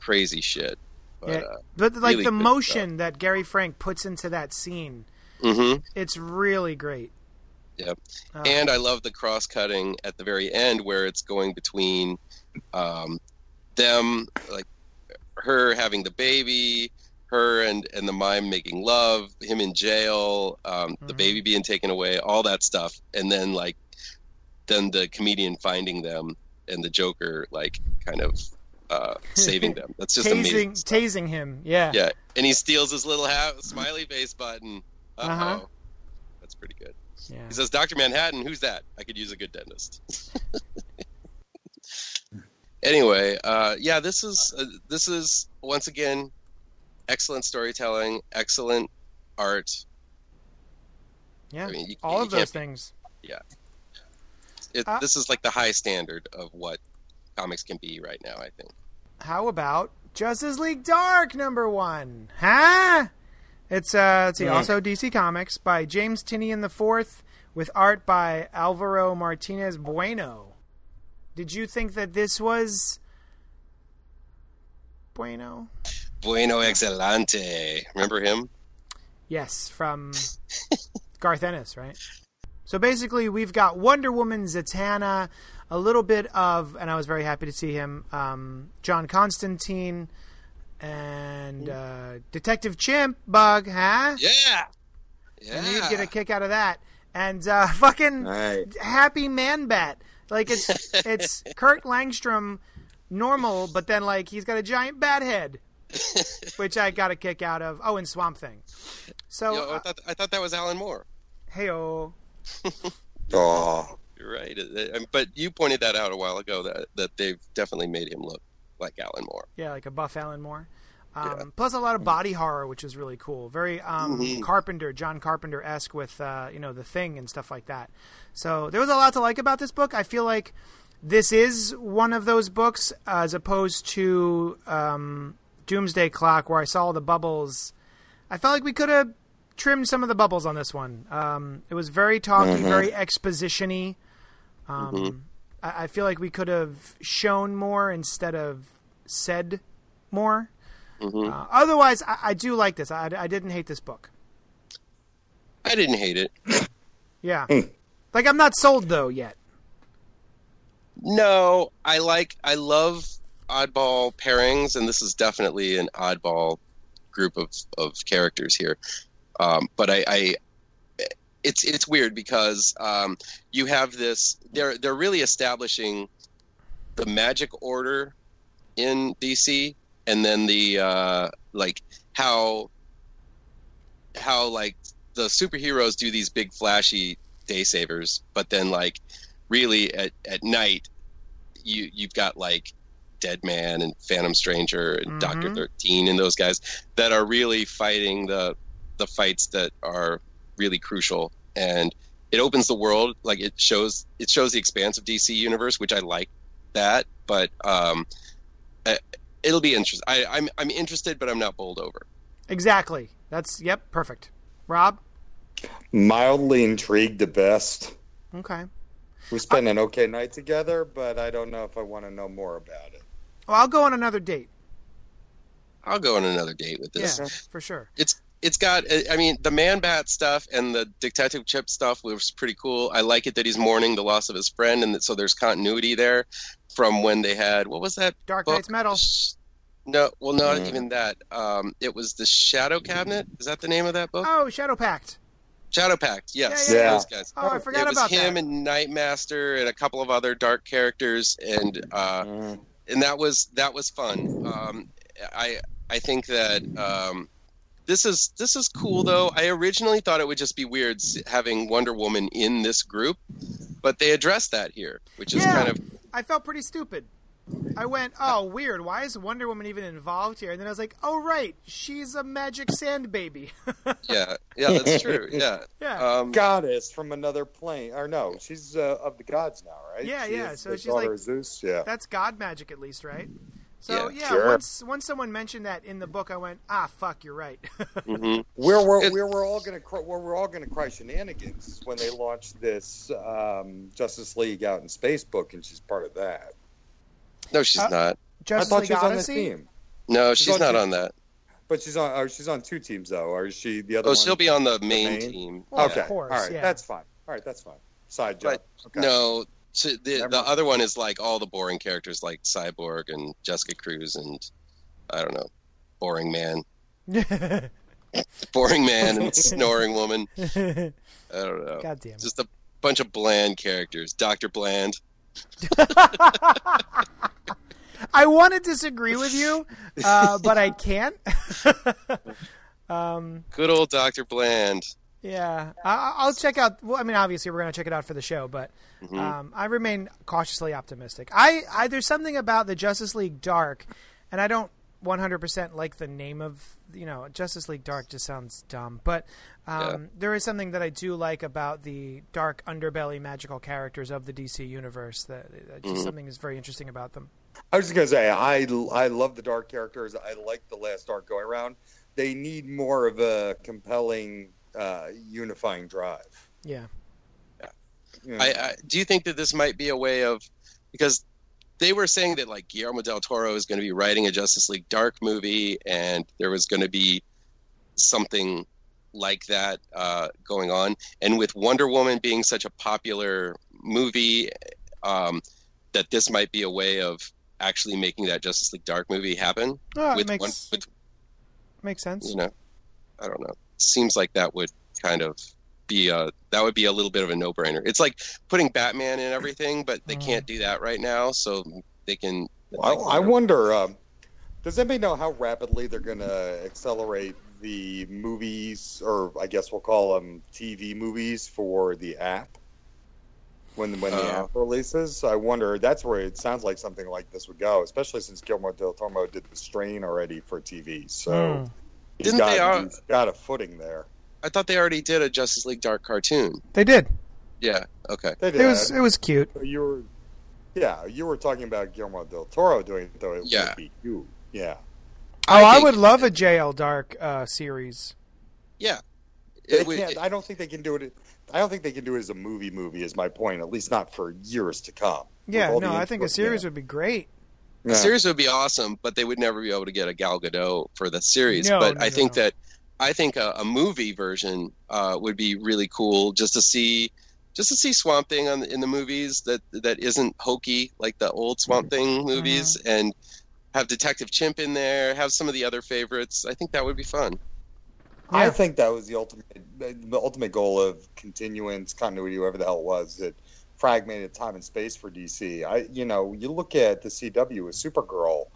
crazy shit. But, Yeah. uh, But like really the motion that Gary Frank puts into that scene, mhm. it's really great. Yep. Uh, And I love the cross cutting at the very end where it's going between um, them, like her having the baby, her and, and the mime making love, him in jail, um, the Mhm. baby being taken away, all that stuff. And then, like, then the comedian finding them and the Joker, like, kind of uh, saving them. That's just amazing. tasing, tasing him. Yeah. Yeah. And he steals his little hat, smiley face button. Uh oh. Uh-huh. That's pretty good. Yeah. He says, Dr. Manhattan, who's that? I could use a good dentist. anyway, uh, yeah, this is uh, this is once again excellent storytelling, excellent art. Yeah. I mean, you, All you of those can't- things. It, Uh, this is like the high standard of what comics can be right now. I think. How about Justice League Dark number one? Huh? It's uh, let's see, Yeah. also DC Comics by James Tynion the Fourth, with art by Alvaro Martinez Bueno. Did you think that this was Bueno? Bueno excelente. Remember him? Yes, from Garth Ennis, right? So basically, we've got Wonder Woman, Zatanna, a little bit of, and I was very happy to see him, um, John Constantine, and uh, Detective Chimp Bug, huh? Yeah. Yeah. And you'd get a kick out of that. And uh, fucking Right. Happy Man Bat. Like it's it's Kurt Langstrom normal, but then like he's got a giant bat head, which I got a kick out of. Oh, and Swamp Thing. So, You know, I uh, thought I thought that was Alan Moore. heyo. Oh, You're right, It- it- but you pointed that out a while ago that that they've definitely made him look like Alan Moore. Yeah, like a buff Alan Moore. Um, Yeah. Plus a lot of body horror, which is really cool. Very um, Mhm. Carpenter, John Carpenter esque with uh, you know the Thing and stuff like that. So there was a lot to like about this book. I feel like this is one of those books as opposed to um, Doomsday Clock, where I saw the bubbles. I felt like we could have trimmed some of the bubbles on this one. Um, it was very talky, very exposition-y. Um, I, I feel like we could have shown more instead of said more. hmm Uh, otherwise, I, I do like this. I, I didn't hate this book. I didn't hate it. Yeah, like I'm not sold though yet. No, I like I love oddball pairings, and this is definitely an oddball group of, of characters here. Um, but I, I it's it's weird because um, you have this they're they're really establishing the magic order in DC and then the uh, like how how like the superheroes do these big flashy day savers but then like really at, at night you you've got like Dead Man and Phantom Stranger and Mhm. Doctor Thirteen and those guys that are really fighting the the fights that are really crucial and it opens the world like it shows it shows the expanse of DC universe which I like that but um uh, it'll be interesting I, I'm I'm interested but I'm not bowled over Exactly. That's yep, perfect. Rob. mildly intrigued the best. Okay. We spent an okay night together, but I don't know if I want to know more about it. Well, I'll go on another date. I'll go on another date with this Yeah, for sure. it's it's got i mean the man bat stuff and the detective chimp stuff was pretty cool i like it that he's mourning the loss of his friend and that, so there's continuity there from when they had what was that Dark book? Knight's Metal. no well not Mm. even that um it was the shadow cabinet is that the name of that book Oh, Shadow Pact. shadow pact yes Yeah, yeah, those guys Oh, I forgot it was about him that. and nightmaster and a couple of other dark characters and uh Mm. And that was that was fun. Um, I I think that um, this is this is cool though. I originally thought it would just be weird having Wonder Woman in this group, but they addressed that here, which is Yeah. kind of I felt pretty stupid. I went, oh, weird. Why is Wonder Woman even involved here? And then I was like, oh, right, she's a magic sand baby. yeah yeah that's true yeah. yeah. Um, Goddess from another plane, or no? She's uh, of the gods now, right? Yeah, She yeah, so the she's like- of Zeus. Yeah. That's God magic, at least, right? So Yeah, yeah, sure. once once someone mentioned that in the book, I went, ah, fuck, you're right. mhm. Where we're, where we're all gonna cry, where we're all gonna cry shenanigans when they launch this um, Justice League out in space book, and she's part of that. No, she's Uh, not. Justice I thought League she was on this Odyssey. team, No, she's she's on not two- on that. but she's on. Oh, she's on two teams though, or is she the other? Oh, one? she'll be on the main, main? team. Well, okay, of course, all right, yeah. that's fine. All right, that's fine. Side job. But okay. no, so the Never the other one is like all the boring characters like Cyborg and Jessica Cruz and I don't know, Boring Man, Boring Man and Snoring Woman. I don't know. God damn it. Just a bunch of bland characters. Doctor Bland. I want to disagree with you, uh, but I can't. um, Good old Doctor Bland. yeah, I, I'll check out. Well, I mean, obviously, we're going to check it out for the show, but Mhm. um, I remain cautiously optimistic. I, I there's something about the Justice League Dark, and I don't 100% like the name of you know Justice League Dark. Just sounds dumb, but um, Yeah. there is something that I do like about the dark underbelly magical characters of the DC universe. That, that just Mhm. something is very interesting about them. I was just gonna say I I love the dark characters. I like the last dark go around. They need more of a compelling uh, unifying drive. Yeah. You know? I, I do you think that this might be a way of because they were saying that like Guillermo del Toro is going to be writing a Justice League Dark movie, and there was going to be something like that uh, going on. And with Wonder Woman being such a popular movie, um, that this might be a way of actually making that Justice League Dark movie happen. Oh, it with makes one, with makes sense. you know, I don't know. Seems like that would kind of be a that would be a little bit of a no brainer. It's like putting Batman in everything, but they Mm. can't do that right now, so they can. I, I wonder. Um, does anybody know how rapidly they're going to accelerate the movies, or I guess we'll call them TV movies for the app when when the Oh. app releases. I wonder that's where it sounds like something like this would go, especially since Guillermo del Toro did the Strain already for TV. So Hmm. he's Didn't got, they al- he's got a footing there. I thought they already did a Justice League Dark cartoon. They did. Yeah. Okay. They did. It was it was cute. you were, yeah, you were talking about Guillermo del Toro doing it, though. It Yeah. would be you. Yeah. Oh, I I, would love a JL Dark uh, series. Yeah. They It would- can't, I don't think they can do it. I don't think they can do it as a movie. Movie is my point. At least not for years to come. Yeah, no, I think a series yeah. would be great. The Yeah. series would be awesome, but they would never be able to get a Gal Gadot for the series. No, but no, I think no. that I think a, a movie version uh, would be really cool just to see just to see Swamp Thing on in the movies that that isn't hokey like the old Swamp Thing movies Mm-hmm. and have Detective Chimp in there, have some of the other favorites. I think that would be fun. I think that was the ultimate, the ultimate goal of continuance, continuity, whoever the hell it was that fragmented time and space for DC. I, you know, you look at the CW with Supergirl,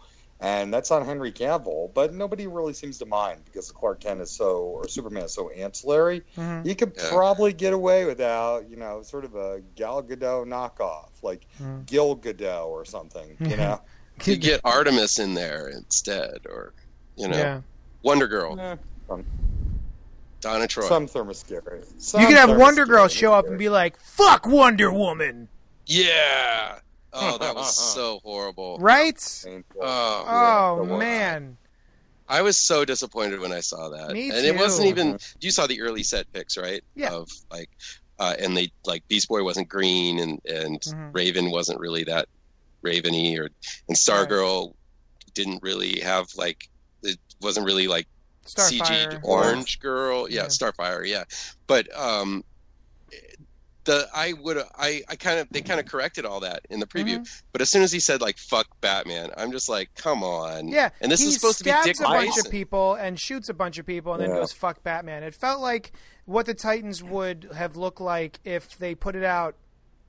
and that's on Henry Cavill, but nobody really seems to mind because Clark Kent is so, or Superman is so ancillary. Mhm. You could Yeah. probably get away without, you know, sort of a Gal Gadot knockoff, like Mhm. Gil Gadot or something. You know, You get Artemis in there instead, or you know, yeah. Wonder Girl, Eh, Donna Troy. some themyscira. You could have Wonder Girl show up and be like, "Fuck Wonder Woman," Yeah. Oh, that was so horrible. right? Painful. Oh, Oh the man, I was so disappointed when I saw that. Me and it wasn't even you saw the early set pics, right? Yeah. Of like uh, and they like Beast Boy wasn't green and and Mhm. Raven wasn't really that raveny or and Stargirl didn't really have like it wasn't really like CG orange girl. Yeah, Yeah. Starfire, yeah. But um the I would I I kind of they kind of corrected all that in the preview. But as soon as he said like fuck Batman, I'm just like, come on. Yeah, And this he is supposed to be stabs Dick a bunch of people and shoots a bunch of people and then goes fuck Batman. It felt like what the Titans would have looked like if they put it out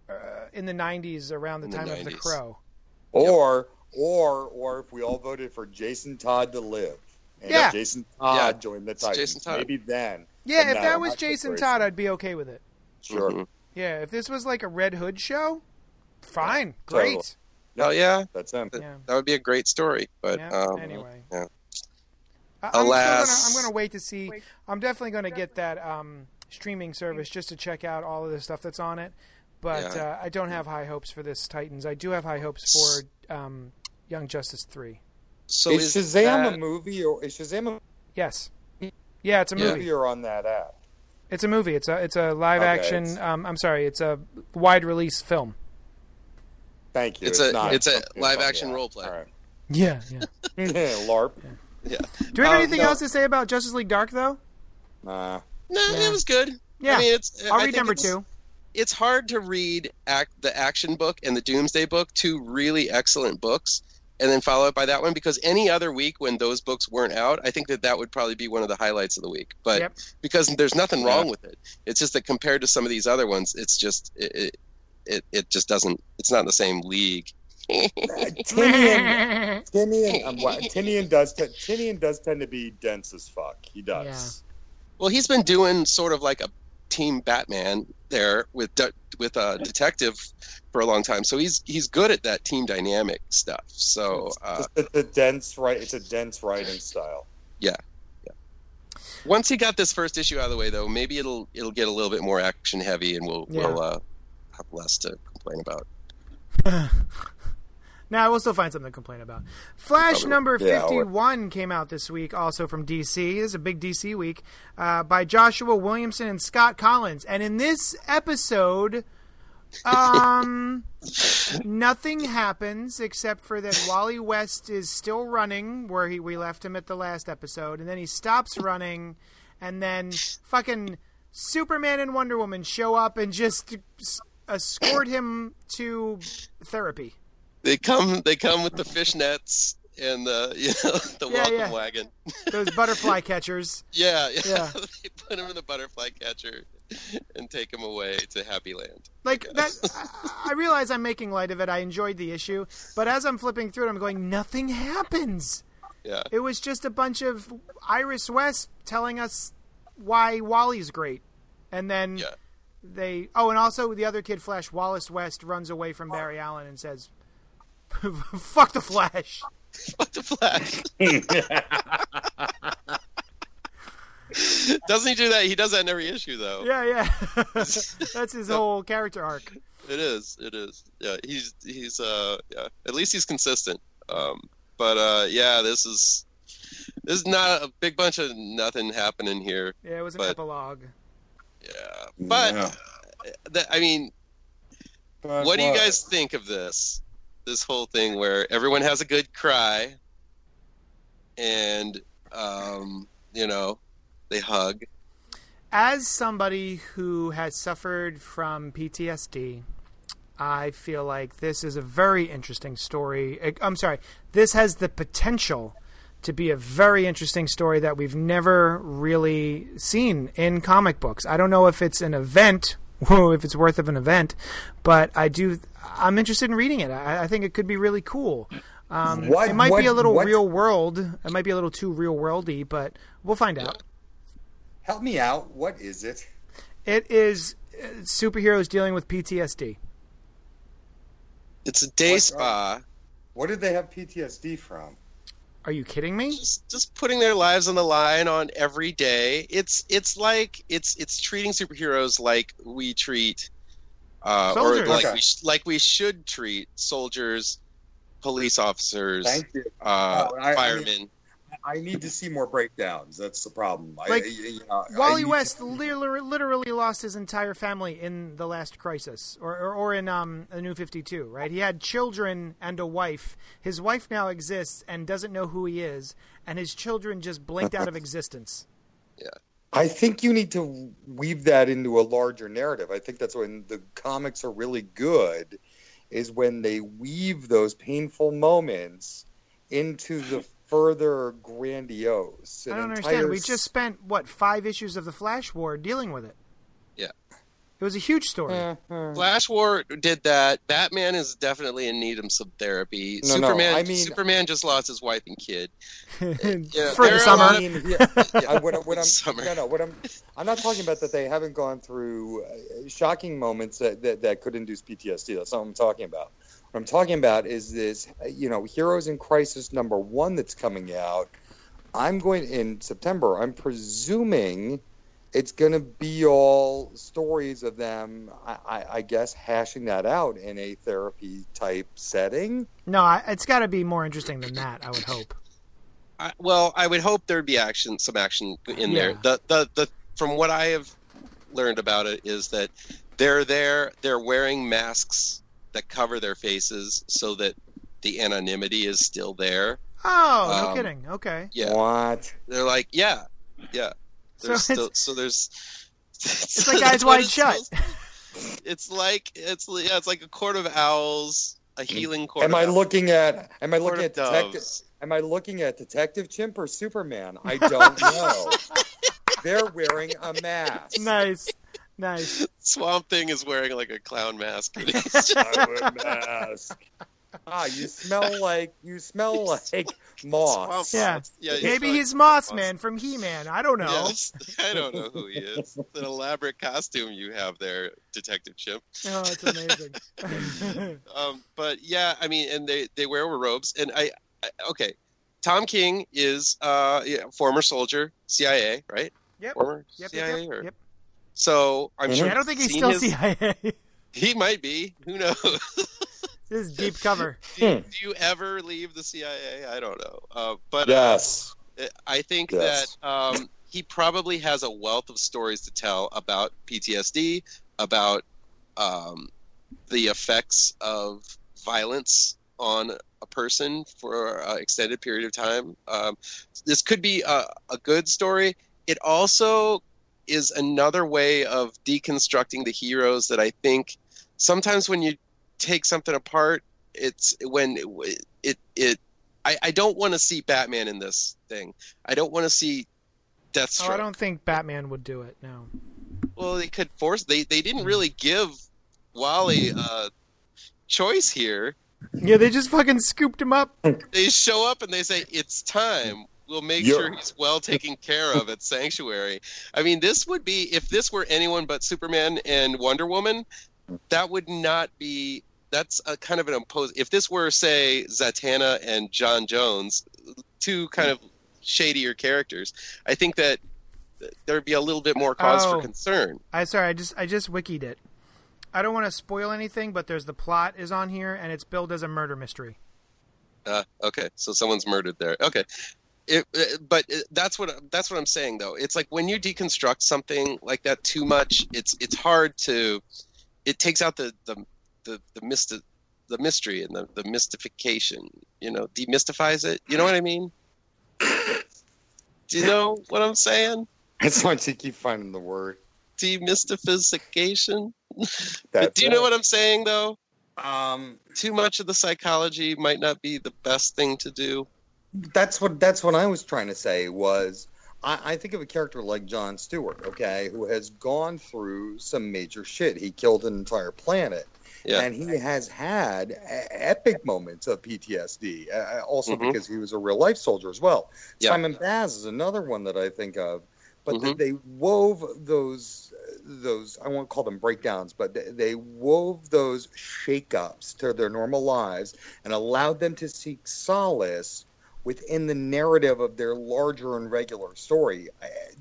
uh, in the '90s around the In the time of the Crow. Or or or if we all voted for Jason Todd to live. And Yeah. Jason Todd Yeah. joined the Titans. Jason Todd. Maybe then. Yeah, if no, that was Jason Todd, I'd be okay with it. Sure. Mhm. Yeah, if this was like a Red Hood show, fine, Totally. great. Oh yeah, That's him. that, Yeah. that would be a great story. But Yeah, um, anyway. yeah. I- I'm Alas. gonna, I'm gonna wait to see. I'm definitely gonna get that um, streaming service just to check out all of the stuff that's on it. But Yeah. uh, I don't have high hopes for this Titans. I do have high hopes for um, Young Justice Three. so is is Shazam that- a movie or is Shazam a Yes. Yeah, it's a Yeah. movie. movie or on that app? It's a movie. It's a it's a live Okay, action. Um, I'm sorry. It's a wide release film. Thank you. It's a- it's a something live action app. role play. All right. Yeah, yeah. LARP. yeah. Do we have Um, anything no. else to say about Justice League Dark though? Nah. No, Yeah. it was good. Yeah. I mean, it's. I'll I read think number it's- two. It's hard to read act the action book and the Doomsday book, two really excellent books, and then follow up by that one because any other week when those books weren't out, I think that that would probably be one of the highlights of the week. But Yep. because there's nothing Yeah. wrong with it, it's just that compared to some of these other ones, it's just it it, it, it just doesn't. It's not in the same league. Tynion, Tynion, um, what- Tynion does t- Tynion does tend to be dense as fuck. He does. Well, he's been doing sort of like a team Batman there with de- with a detective for a long time, so he's he's good at that team dynamic stuff. So uh, Just it's a dense right. It's a dense writing style. Yeah. yeah. Once he got this first issue out of the way, though, maybe it'll it'll get a little bit more action heavy, and we'll Yeah. we'll uh, have less to complain about. Now we'll still find something to complain about. Flash number Yeah, 51 came out this week, also from DC. This is a big DC week, uh, by Joshua Williamson and Scott Kolins. And in this episode, um, nothing happens except for that Wally West is still running where he we left him at the last episode, and then he stops running, and then fucking Superman and Wonder Woman show up and just escort him to therapy. They come they come with the fish nets and the you know the Yeah, welcome yeah. wagon. Those butterfly catchers. Yeah, yeah. Yeah. they put them in the butterfly catcher and take him away to Happy Land. Like that, I- I realize I'm making light of it. I enjoyed the issue, but as I'm flipping through it, I'm going, nothing happens. Yeah. It was just a bunch of Iris West telling us why Wally's great, and then Yeah. they. Oh, and also the other kid, Flash Wallace West, runs away from Barry oh. Allen and says, "Fuck the Flash." Fuck the Flash? Doesn't he do that? He does that in every issue, though. Yeah, yeah. That's his whole character arc. It is. It is. Yeah, he's he's uh yeah. At least he's consistent. Um, but uh yeah, this is this is not a big bunch of nothing happening here. Yeah, it was an But- epilogue. Yeah, but Yeah. th- I mean, But what do you guys think of this? This whole thing where everyone has a good cry, and um, you know, they hug. As somebody who has suffered from PTSD, I feel like this is a very interesting story. Eh, I'm sorry, this has the potential to be a very interesting story that we've never really seen in comic books. I don't know if it's an event, if it's worth of an event, but I do. I'm interested in reading it. I, I think it could be really cool. Um, What- it might be a little what- real world. It might be a little too real worldy, but we'll find out. Help me out. What is it? It is uh, superheroes dealing with PTSD. It's a day What's spa. What did they have PTSD from? Are you kidding me? just just putting their lives on the line on every day. It's it's like it's it's treating superheroes like we treat uh, or like Okay. we sh- like we should treat soldiers, police officers, uh, Oh, I- I firemen. I need to see more breakdowns. That's the problem. Like, I, you know, I Wally need to- West literally, literally lost his entire family in the last crisis, or or, or in um, the New Fifty Two. Right? He had children and a wife. His wife now exists and doesn't know who he is, and his children just blinked out of existence. Yeah. I think you need to weave that into a larger narrative. I think that's when the comics are really good, is when they weave those painful moments into the further grandiose. I don't understand. We just spent what five issues of the Flash War dealing with it. Yeah. It was a huge story. Mhm. Flash War did that. Batman is definitely in need of some therapy. No, no, Superman, I mean- Superman just lost his wife and kid. Yeah, For the summer. I mean, yeah, I, what, what I'm Summer. no, no, what I'm I'm not talking about that they haven't gone through uh, shocking moments that, that that could induce PTSD. That's not what I'm talking about. What I'm talking about is this, you know, Heroes in Crisis number one that's coming out. I'm going in September. I'm presuming it's going to be all stories of them. I, I, I guess hashing that out in a therapy type setting. No, I, it's got to be more interesting than that. I would hope. I, well, I would hope there'd be action, some action in there. The, the the from what I have learned about it is that they're there, they're wearing masks that cover their faces so that the anonymity is still there. Oh, no Um, kidding. Okay. Yeah, What? they're like, yeah, yeah. So There's it's- so there's. It's like Eyes Wide Shut. It's like it's yeah, it's like a court of owls, a healing court. Am of I owls, looking at? Am I looking at detective? Am I looking at Detective Chimp or Superman? I don't know. They're wearing a mask. nice, nice. Swamp Thing is wearing like a clown mask. I wear mask. Ah, you smell like you smell like moss. Yeah. yeah. he's Maybe like- he's Moss Man from He Man. I don't know. Yes, I don't know who he is. It's an elaborate costume you have there, Detective Chimp. Oh, it's amazing. Um, but yeah, I mean, and they they wear robes, and I, I okay. Tom King is uh yeah, former soldier, CIA, right? Yep. Former Yep, CIA. yep, or- yep, yep. So I'm sure. I don't think he's still his- CIA. He might be. Who knows? this is deep cover. do, you, Hmm. do you ever leave the CIA? I don't know. Uh, but Yes. uh, I think Yes. that um, he probably has a wealth of stories to tell about PTSD, about um, the effects of violence on a person for an extended period of time. Um, this could be a, a good story. It also is another way of deconstructing the heroes that I think sometimes when you take something apart, it's when it it, it I, I don't want to see Batman in this thing. I don't want to see Deathstroke. Oh, I don't think Batman would do it. No. Well, they could force. They they didn't really give Wally a choice here. Yeah, they just fucking scooped him up. They show up and they say, "It's time. We'll make Yeah. sure he's well taken care of at Sanctuary." I mean, this would be if this were anyone but Superman and Wonder Woman, that would not be. That's a kind of an impose. If this were, say, Zatanna and J'onn J'onzz, two kind of shadier characters, I think that there'd be a little bit more cause Oh. for concern. I sorry, I just I just wikied it. I don't want to spoil anything, but there's the plot is on here, and it's billed as a murder mystery. Uh, okay, so someone's murdered there. Okay, it, it- but it, that's what that's what I'm saying though. It's like when you deconstruct something like that too much, it's it's hard to. It takes out the the the the, mysti- the mystery and the, the mystification. You know, demystifies it. You know what I mean? Do you know what I'm saying? It's like you to keep finding the word. Demystification. That's do you know it. what I'm saying though? Um, Too much of the psychology might not be the best thing to do. That's what that's what I was trying to say was I, I think of a character like John Stewart, okay, who has gone through some major shit. He killed an entire planet. Yeah. And he has had epic moments of PTSD, uh, also Mhm. because he was a real life soldier as well. Yeah. Simon Baz is another one that I think of, but Mhm. they, they wove those those I won't call them breakdowns, but they, they wove those shakeups to their normal lives and allowed them to seek solace within the narrative of their larger and regular story.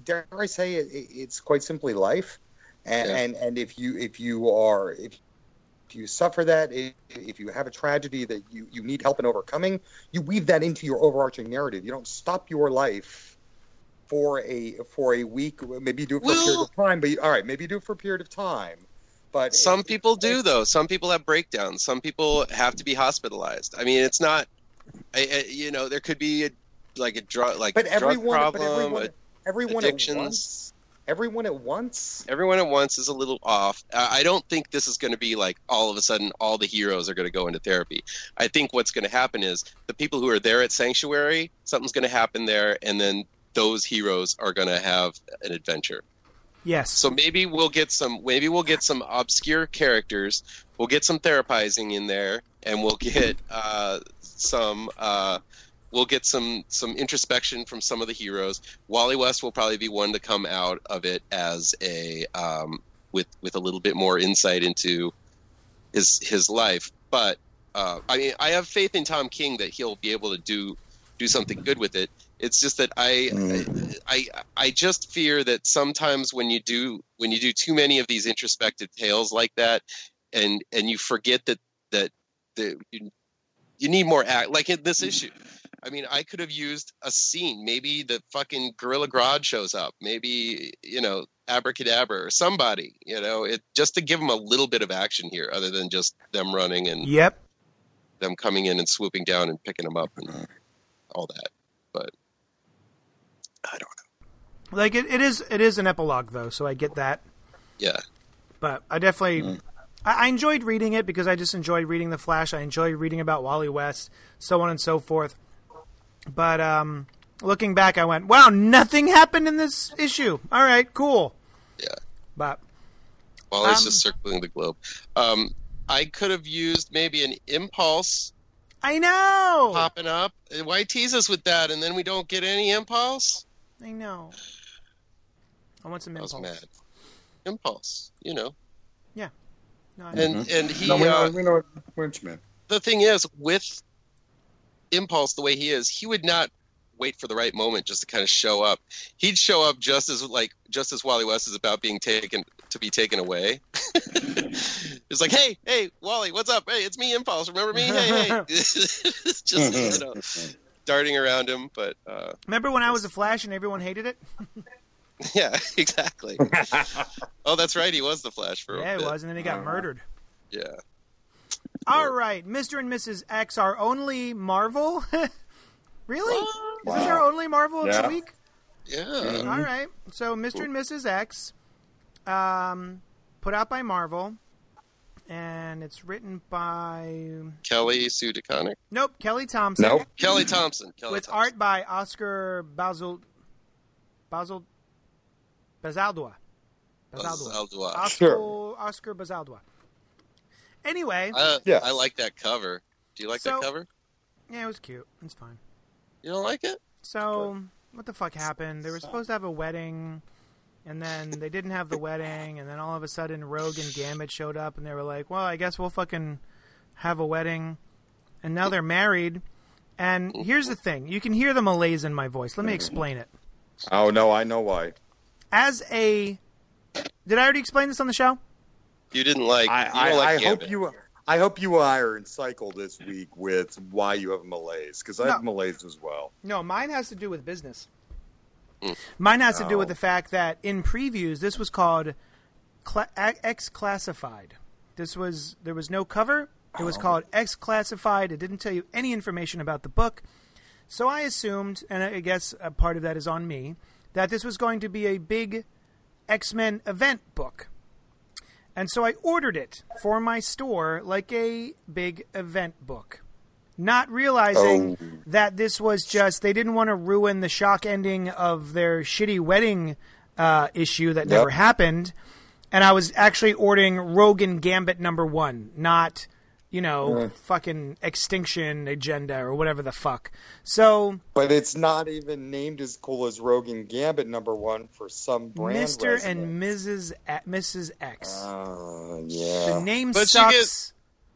Dare I say it, it- it's quite simply life, and Yeah. and, and if you if you are if if you suffer that, if, if you have a tragedy that you, you need help in overcoming, you weave that into your overarching narrative. You don't stop your life for a for a week. Maybe you do it for a period of time, but you, all right, maybe you do it for a period of time. But Some it- people do though. Some people have breakdowns. Some people have to be hospitalized. I mean, it's not. I, I, you know, there could be a, like a drug, like but a drug everyone, problem. but everyone, a- everyone at addictions. once, everyone at once. everyone at once is a little off. I I don't think this is going to be like all of a sudden all the heroes are going to go into therapy. I think what's going to happen is the people who are there at Sanctuary, something's going to happen there, and then those heroes are going to have an adventure. Yes. So maybe we'll get some. Maybe we'll get some obscure characters. We'll get some therapizing in there, and we'll get uh, some. Uh, we'll get some some introspection from some of the heroes. Wally West will probably be one to come out of it as a um, with with a little bit more insight into his his life. But uh, I mean, I have faith in Tom King that he'll be able to do do something good with it. It's just that I, Mm. I I just fear that sometimes when you do when you do too many of these introspective tales like that, and and you forget that that the you, you need more act like in this issue. I mean, I could have used a scene. Maybe the fucking Gorilla Grodd shows up. Maybe you know Abracadabra or somebody. You know, it just to give them a little bit of action here, other than just them running and Yep. them coming in and swooping down and picking them up and all that. But I don't know. Like it, it is it is an epilogue though, so I get that. Yeah, But I definitely mm. I, I enjoyed reading it because I just enjoyed reading the Flash. I enjoyed reading about Wally West, so on and so forth. But um, looking back, I went, "Wow, nothing happened in this issue." All right, cool. Yeah. But Wally's Um, just circling the globe. Um, I could have used maybe an impulse I know. popping up. Why tease us with that, and then we don't get any impulse? I know. I want some impulse. I was mad. Impulse, you know. No, I- And and he No, we, uh, we know what you meant. the thing is with impulse the way he is he would not wait for the right moment just to kind of show up. He'd show up just as like just as wally west is about being taken to be taken away. It's like hey hey wally what's up? Hey it's me impulse. Remember me? Hey hey. It's just you know darting around him but uh Remember when I was a Flash and everyone hated it? yeah exactly oh that's right he was the flash for Yeah, a it he was, and then he got murdered. yeah All right, Mr. and Mrs. X are only Marvel. really? Is this our only Marvel of the week? yeah All right. So, Mr. and Mrs. X, um, put out by Marvel, and it's written by kelly sue DeConnick. nope Kelly Thompson. Nope. kelly thompson kelly With thompson. art by Oscar Basil Basil Bazaldua. Bazaldua. Bazaldua. Oscar Sure. Oscar Bazaldua. Anyway, Uh, Yeah. I like that cover. Do you like So- that cover? Yeah, it was cute. It's fine. You don't like it? So, what the fuck happened? They were supposed to have a wedding, and then they didn't have the wedding, and then all of a sudden Rogue and Gambit showed up, and they were like, well, I guess we'll fucking have a wedding. And now they're married. And here's the thing you can hear the malaise in my voice. Let me explain it. Oh no, I know why. As a. Did I already explain this on the show? You didn't like. I, I, like I hope you. I hope you and I are in cycle this week with why you have malaise because I have No. malaise as well. No, mine has to do with business. Hmm. Mine has to do Oh. with the fact that in previews, this was called cla- X Classified. This was there was no cover. It was called X Classified. It didn't tell you any information about the book. So I assumed, and I guess a part of that is on me, that this was going to be a big X Men event book. And so I ordered it for my store like a big event book. Not realizing Oh. that this was just, they didn't want to ruin the shock ending of their shitty wedding uh, issue that never happened. And I was actually ordering Rogue and Gambit number one, not, you know, fucking Extinction Agenda or whatever the fuck. So, But it's not even named as cool as Rogue and Gambit number one for some brand. Mr. and Mrs. A- Mrs. X. Uh, the yeah. name But you sucks.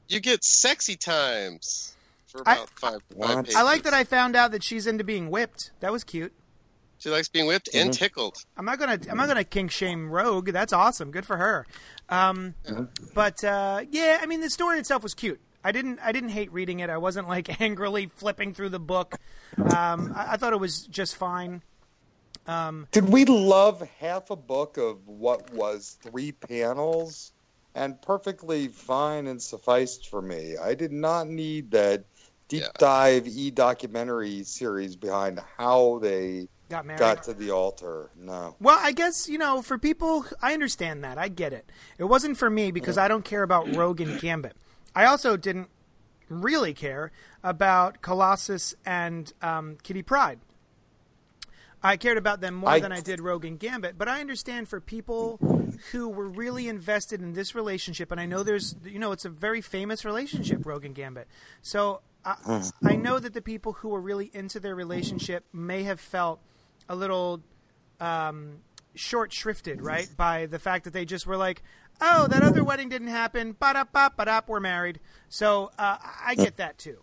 You get sexy times for I- about five, five What? pages. I like that I found out that she's into being whipped. That was cute. She likes being whipped Mm-hmm. and tickled. I'm not gonna I'm not gonna kink shame Rogue. That's awesome. Good for her. Um, but uh, yeah, I mean the story itself was cute. I didn't I didn't hate reading it. I wasn't like angrily flipping through the book. Um, I, I thought it was just fine. Did we love half a book of what was three panels? And perfectly fine and sufficed for me. I did not need that deep Yeah. dive e documentary series behind how they Got married. got to the altar. No. Well, I guess you know, for people, I understand that. I get it. It wasn't for me because I don't care about Rogue and Gambit. I also didn't really care about Colossus and um, Kitty Pryde. I cared about them more I- than I did Rogue and Gambit, but I understand for people who were really invested in this relationship, and I know there's, you know, it's a very famous relationship, Rogue and Gambit. So I, I know that the people who were really into their relationship may have felt a little um, short shrifted, right, by the fact that they just were like, oh, that other wedding didn't happen, ba da ba ba we're married. So uh, I get that too.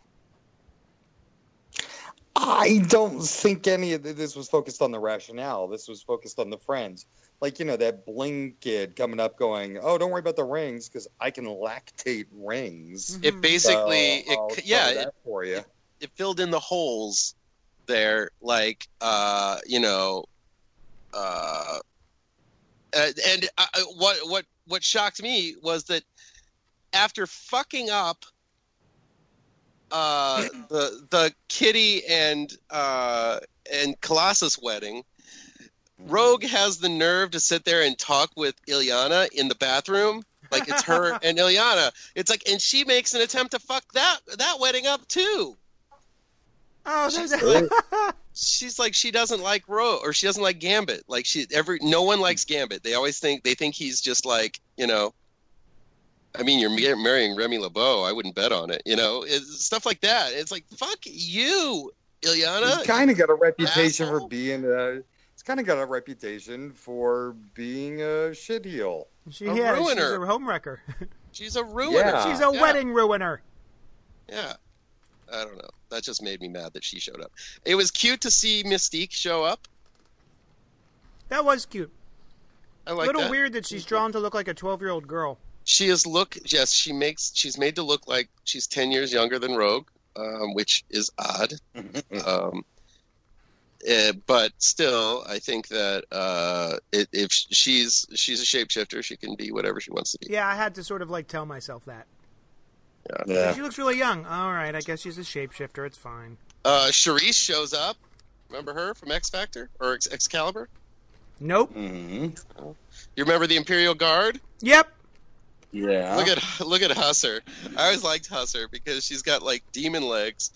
I don't think any of this was focused on the rationale. This was focused on the friends. Like, you know, that bling kid coming up going, oh, don't worry about the rings because I can lactate rings. It basically, So, it, yeah, it, for you. it filled in the holes there, like uh, you know, uh, and, and uh, what what what shocked me was that after fucking up uh, the the Kitty and uh, and Colossus wedding, Rogue has the nerve to sit there and talk with Illyana in the bathroom. Like it's her and Illyana. It's like, and she makes an attempt to fuck that that wedding up too. Oh, She's there's- she's like she doesn't like Ro or she doesn't like Gambit. Like she every no one likes Gambit. They always think they think he's just like you know. I mean, you're marrying Remy LeBeau. I wouldn't bet on it. You know, it's stuff like that. It's like fuck you, Illyana. He's kind of uh, got a reputation for being a. He's kind of got a reputation for being a shit heel. she, A yeah, she's a homewrecker. She's a ruiner. Yeah. she's a Yeah. wedding ruiner. Yeah. I don't know. That just made me mad that she showed up. It was cute to see Mystique show up. That was cute. I A like A little that. weird that she's drawn to look like a 12 year old girl. She is look yes, she makes she's made to look like she's ten years younger than Rogue, um, which is odd. um, eh, but still, I think that uh, it, if she's she's a shapeshifter, she can be whatever she wants to be. Yeah, I had to sort of like tell myself that. Yeah. She looks really young. All right, I guess she's a shapeshifter. It's fine. Uh, Cerise shows up. Remember her from X Factor or Ex- Excalibur? Nope. hmm You remember the Imperial Guard? Yep. Yeah. Look at look at Hussar. I always liked Hussar because she's got like demon legs.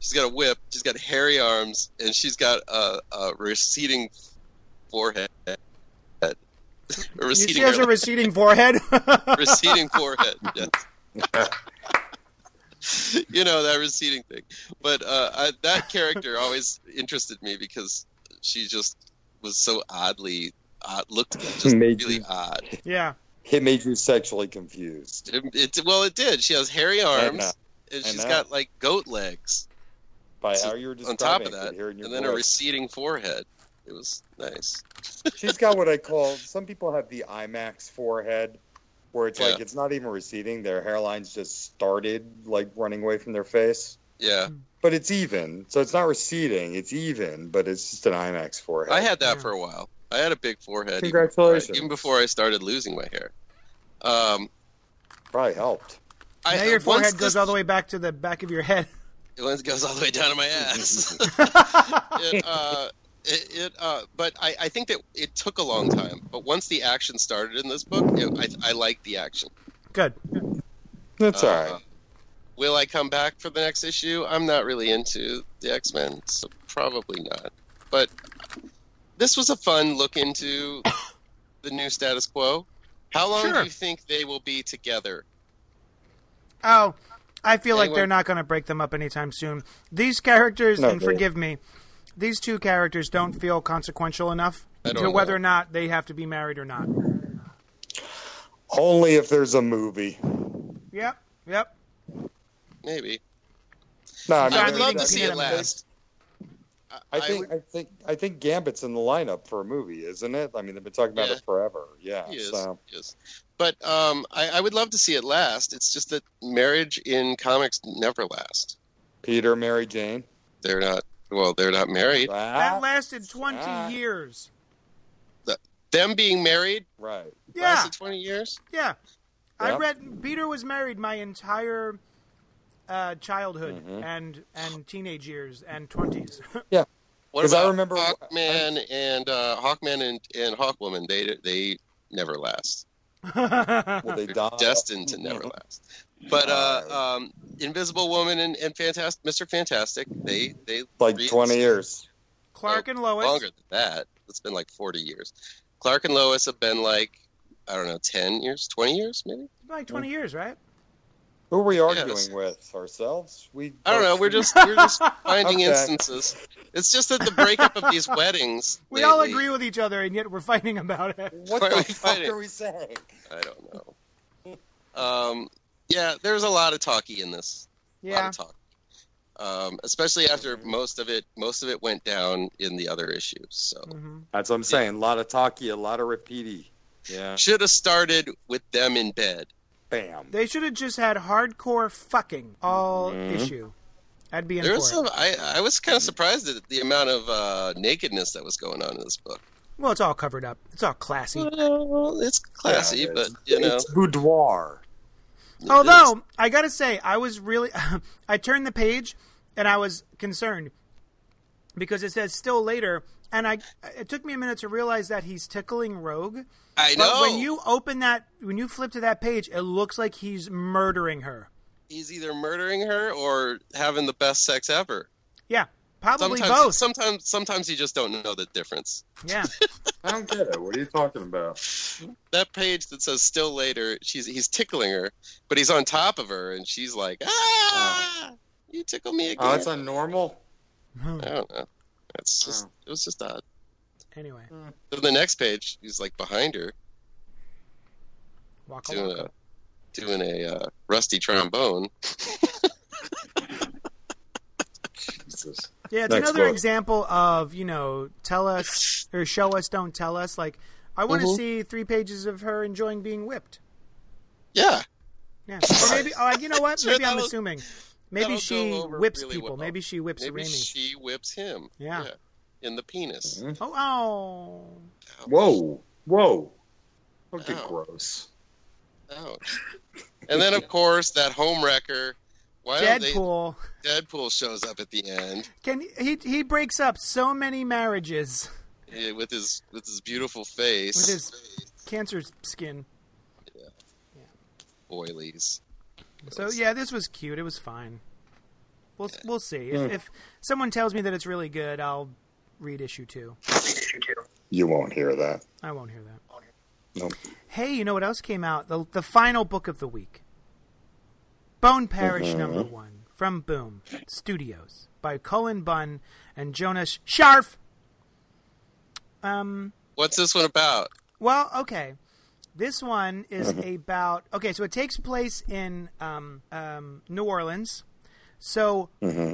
She's got a whip. She's got hairy arms, and she's got a, a receding forehead. A receding, She has a receding forehead. receding forehead. Yes. you know that receding thing. But uh, I, that character always interested me because she just was so oddly odd, looked just Made really you- odd. Yeah. It made you sexually confused. It, it well, it did. She has hairy arms know. and I she's know. got like goat legs By So, how you were on top of that, hearing your and then a receding forehead. It was nice. She's got what I call. Some people have the IMAX forehead, where it's like it's not even receding. Their hairlines just started like running away from their face, Yeah, but it's even. So it's not receding. It's even, but it's just an IMAX forehead. I had that Yeah. for a while. I had a big forehead. even Congratulations. before I- Even before I started losing my hair. Um, Probably helped. I, now your once forehead this- goes all the way back to the back of your head. It goes all the way down to my ass. it, uh, it, it uh, but I, I think that it took a long time. But once the action started in this book, it, I, I liked the action. Good. That's Uh, all right. Will I come back for the next issue? I'm not really into the X Men, so probably not. But this was a fun look into the new status quo. How long Sure. do you think they will be together? Oh, I feel like they're not going to break them up anytime soon. These characters, No, and forgive me, these two characters don't feel consequential enough I don't to whether or not they have to be married or not. Only if there's a movie. Yep. Yep. Maybe. No, I, mean, I would love to see it last. I think would- I think I think Gambit's in the lineup for a movie, isn't it? I mean, they've been talking about Yeah. it forever. Yeah. He is. So He is. But um, I, I would love to see it last. It's just that marriage in comics never lasts. Peter, Mary Jane. They're not. Well, they're not married. That lasted 20 Ah. years. Them being married right. Yeah. lasted twenty years. Yeah. I read Peter was married my entire uh, childhood Mhm. and and teenage years and 20s. What 'Cause I about remember- Hawkman and uh, Hawkman and, and Hawkwoman? They they never last. Well, they They're destined to never last. But uh, um, Invisible Woman and, and Fantastic, Mr. Fantastic, they they like re- 20 years. Clark and Lois. longer than that. It's been like forty years. Clark and Lois have been like I don't know, ten years, twenty years, maybe. Like 20 years, right? Who are we arguing Yes. with? Ourselves? We. I don't know. We're just we're just finding Okay. instances. It's just that the breakup of these weddings. We all agree with each other, and yet we're fighting about it. What are the we fuck fighting? are we saying? I don't know. Um, yeah, there's a lot of talky in this. A lot Yeah. of talk. Um, especially after most of it most of it went down in the other issues. So hmm That's what I'm saying. A lot of talky, a lot of repeaty. Yeah. should have started with them in bed. Bam. They should have just had hardcore fucking all Mhm. issue. I'd be in There for was it. some. I I was kind of surprised at the amount of uh, nakedness that was going on in this book. Well, it's all covered up. It's all classy. Well, it's classy, Yeah, but you know. It's boudoir. Although I gotta say, I was really, I turned the page and I was concerned because it says still later, and I it took me a minute to realize that he's tickling Rogue. I But know when you open that, when you flip to that page, it looks like he's murdering her. he's either murdering her or having the best sex ever. Yeah, probably Sometimes, both. sometimes, sometimes you just don't know the difference. Yeah, I don't get it. What are you talking about? That page that says "still later," she's he's tickling her, but he's on top of her, and she's like, "Ah, you tickle me again." Oh, it's unnormal. I don't know. It's just Oh. it was just odd. anyway, Then the next page, he's like behind her waka doing waka. a doing a uh, rusty trombone. Jesus. Yeah, it's Next another quote. example of you know, tell us or show us, don't tell us. Like, I want to Mhm. see three pages of her enjoying being whipped. Yeah, Yeah, or maybe. Oh, you know what? Sure, Maybe I'm that'll- assuming. Maybe she whips really people. well. Maybe she whips maybe Remy. she whips him. Yeah. in the penis. Mhm. Oh, oh. Whoa. Whoa. Okay, Ow. gross. Ouch. And then of course that home wrecker. Why don't they- Deadpool. Deadpool shows up at the end Can he? He breaks up so many marriages eh, with his with his beautiful face. with his cancer skin. boilies. So yeah, this was cute. It was fine. We'll we'll see. If, if someone tells me that it's really good, I'll read issue two. You won't hear that. I won't hear that. Nope. Hey, you know what else came out? The the final book of the week. Bone Parish number one from Boom Studios by Cullen Bunn and Jonas Scharf. Um, What's this one about? well, okay. This one is about okay. So it takes place in um, um, New Orleans. So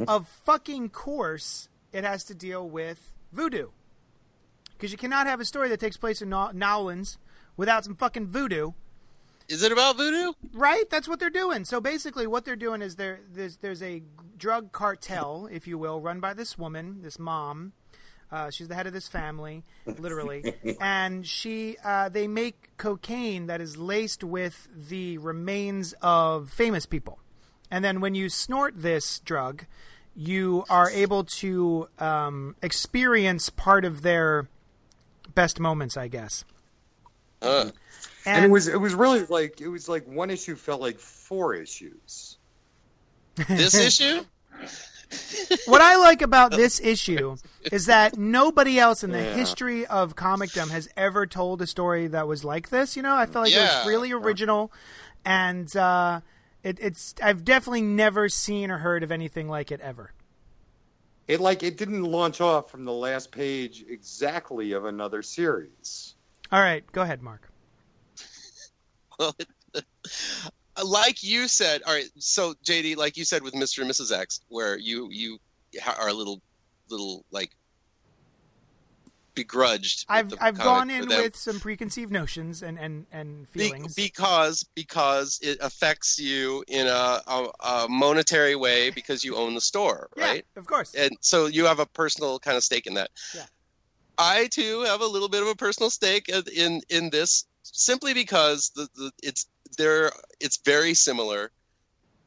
of fucking course, it has to deal with voodoo because you cannot have a story that takes place in New Orleans without some fucking voodoo. Is it about voodoo? Right, that's what they're doing. So basically, what they're doing is there there's there's a drug cartel, if you will, run by this woman, this mom. Uh, she's the head of this family, literally, and she uh, they make cocaine that is laced with the remains of famous people, and then when you snort this drug, you are able to um, experience part of their best moments, I guess. Uh, and it was it was really like it was like one issue felt like four issues. this issue? what I like about this issue is that nobody else in the Yeah. history of comicdom has ever told a story that was like this. You know, I felt like it was really original, and uh, it, it's I've definitely never seen or heard of anything like it ever. It like it didn't launch off from the last page exactly of another series. All right, go ahead, Mark. Well, like you said, all right. So JD, like you said with Mr. and Mrs. X, where you you are a little little like begrudged. I've I've gone in with some preconceived notions and and and Be- feelings. because because it affects you in a, a, a monetary way because you own the store, yeah, right? of course. and so you have a personal kind of stake in that. Yeah. I too have a little bit of a personal stake in in this simply because the, the it's there it's very similar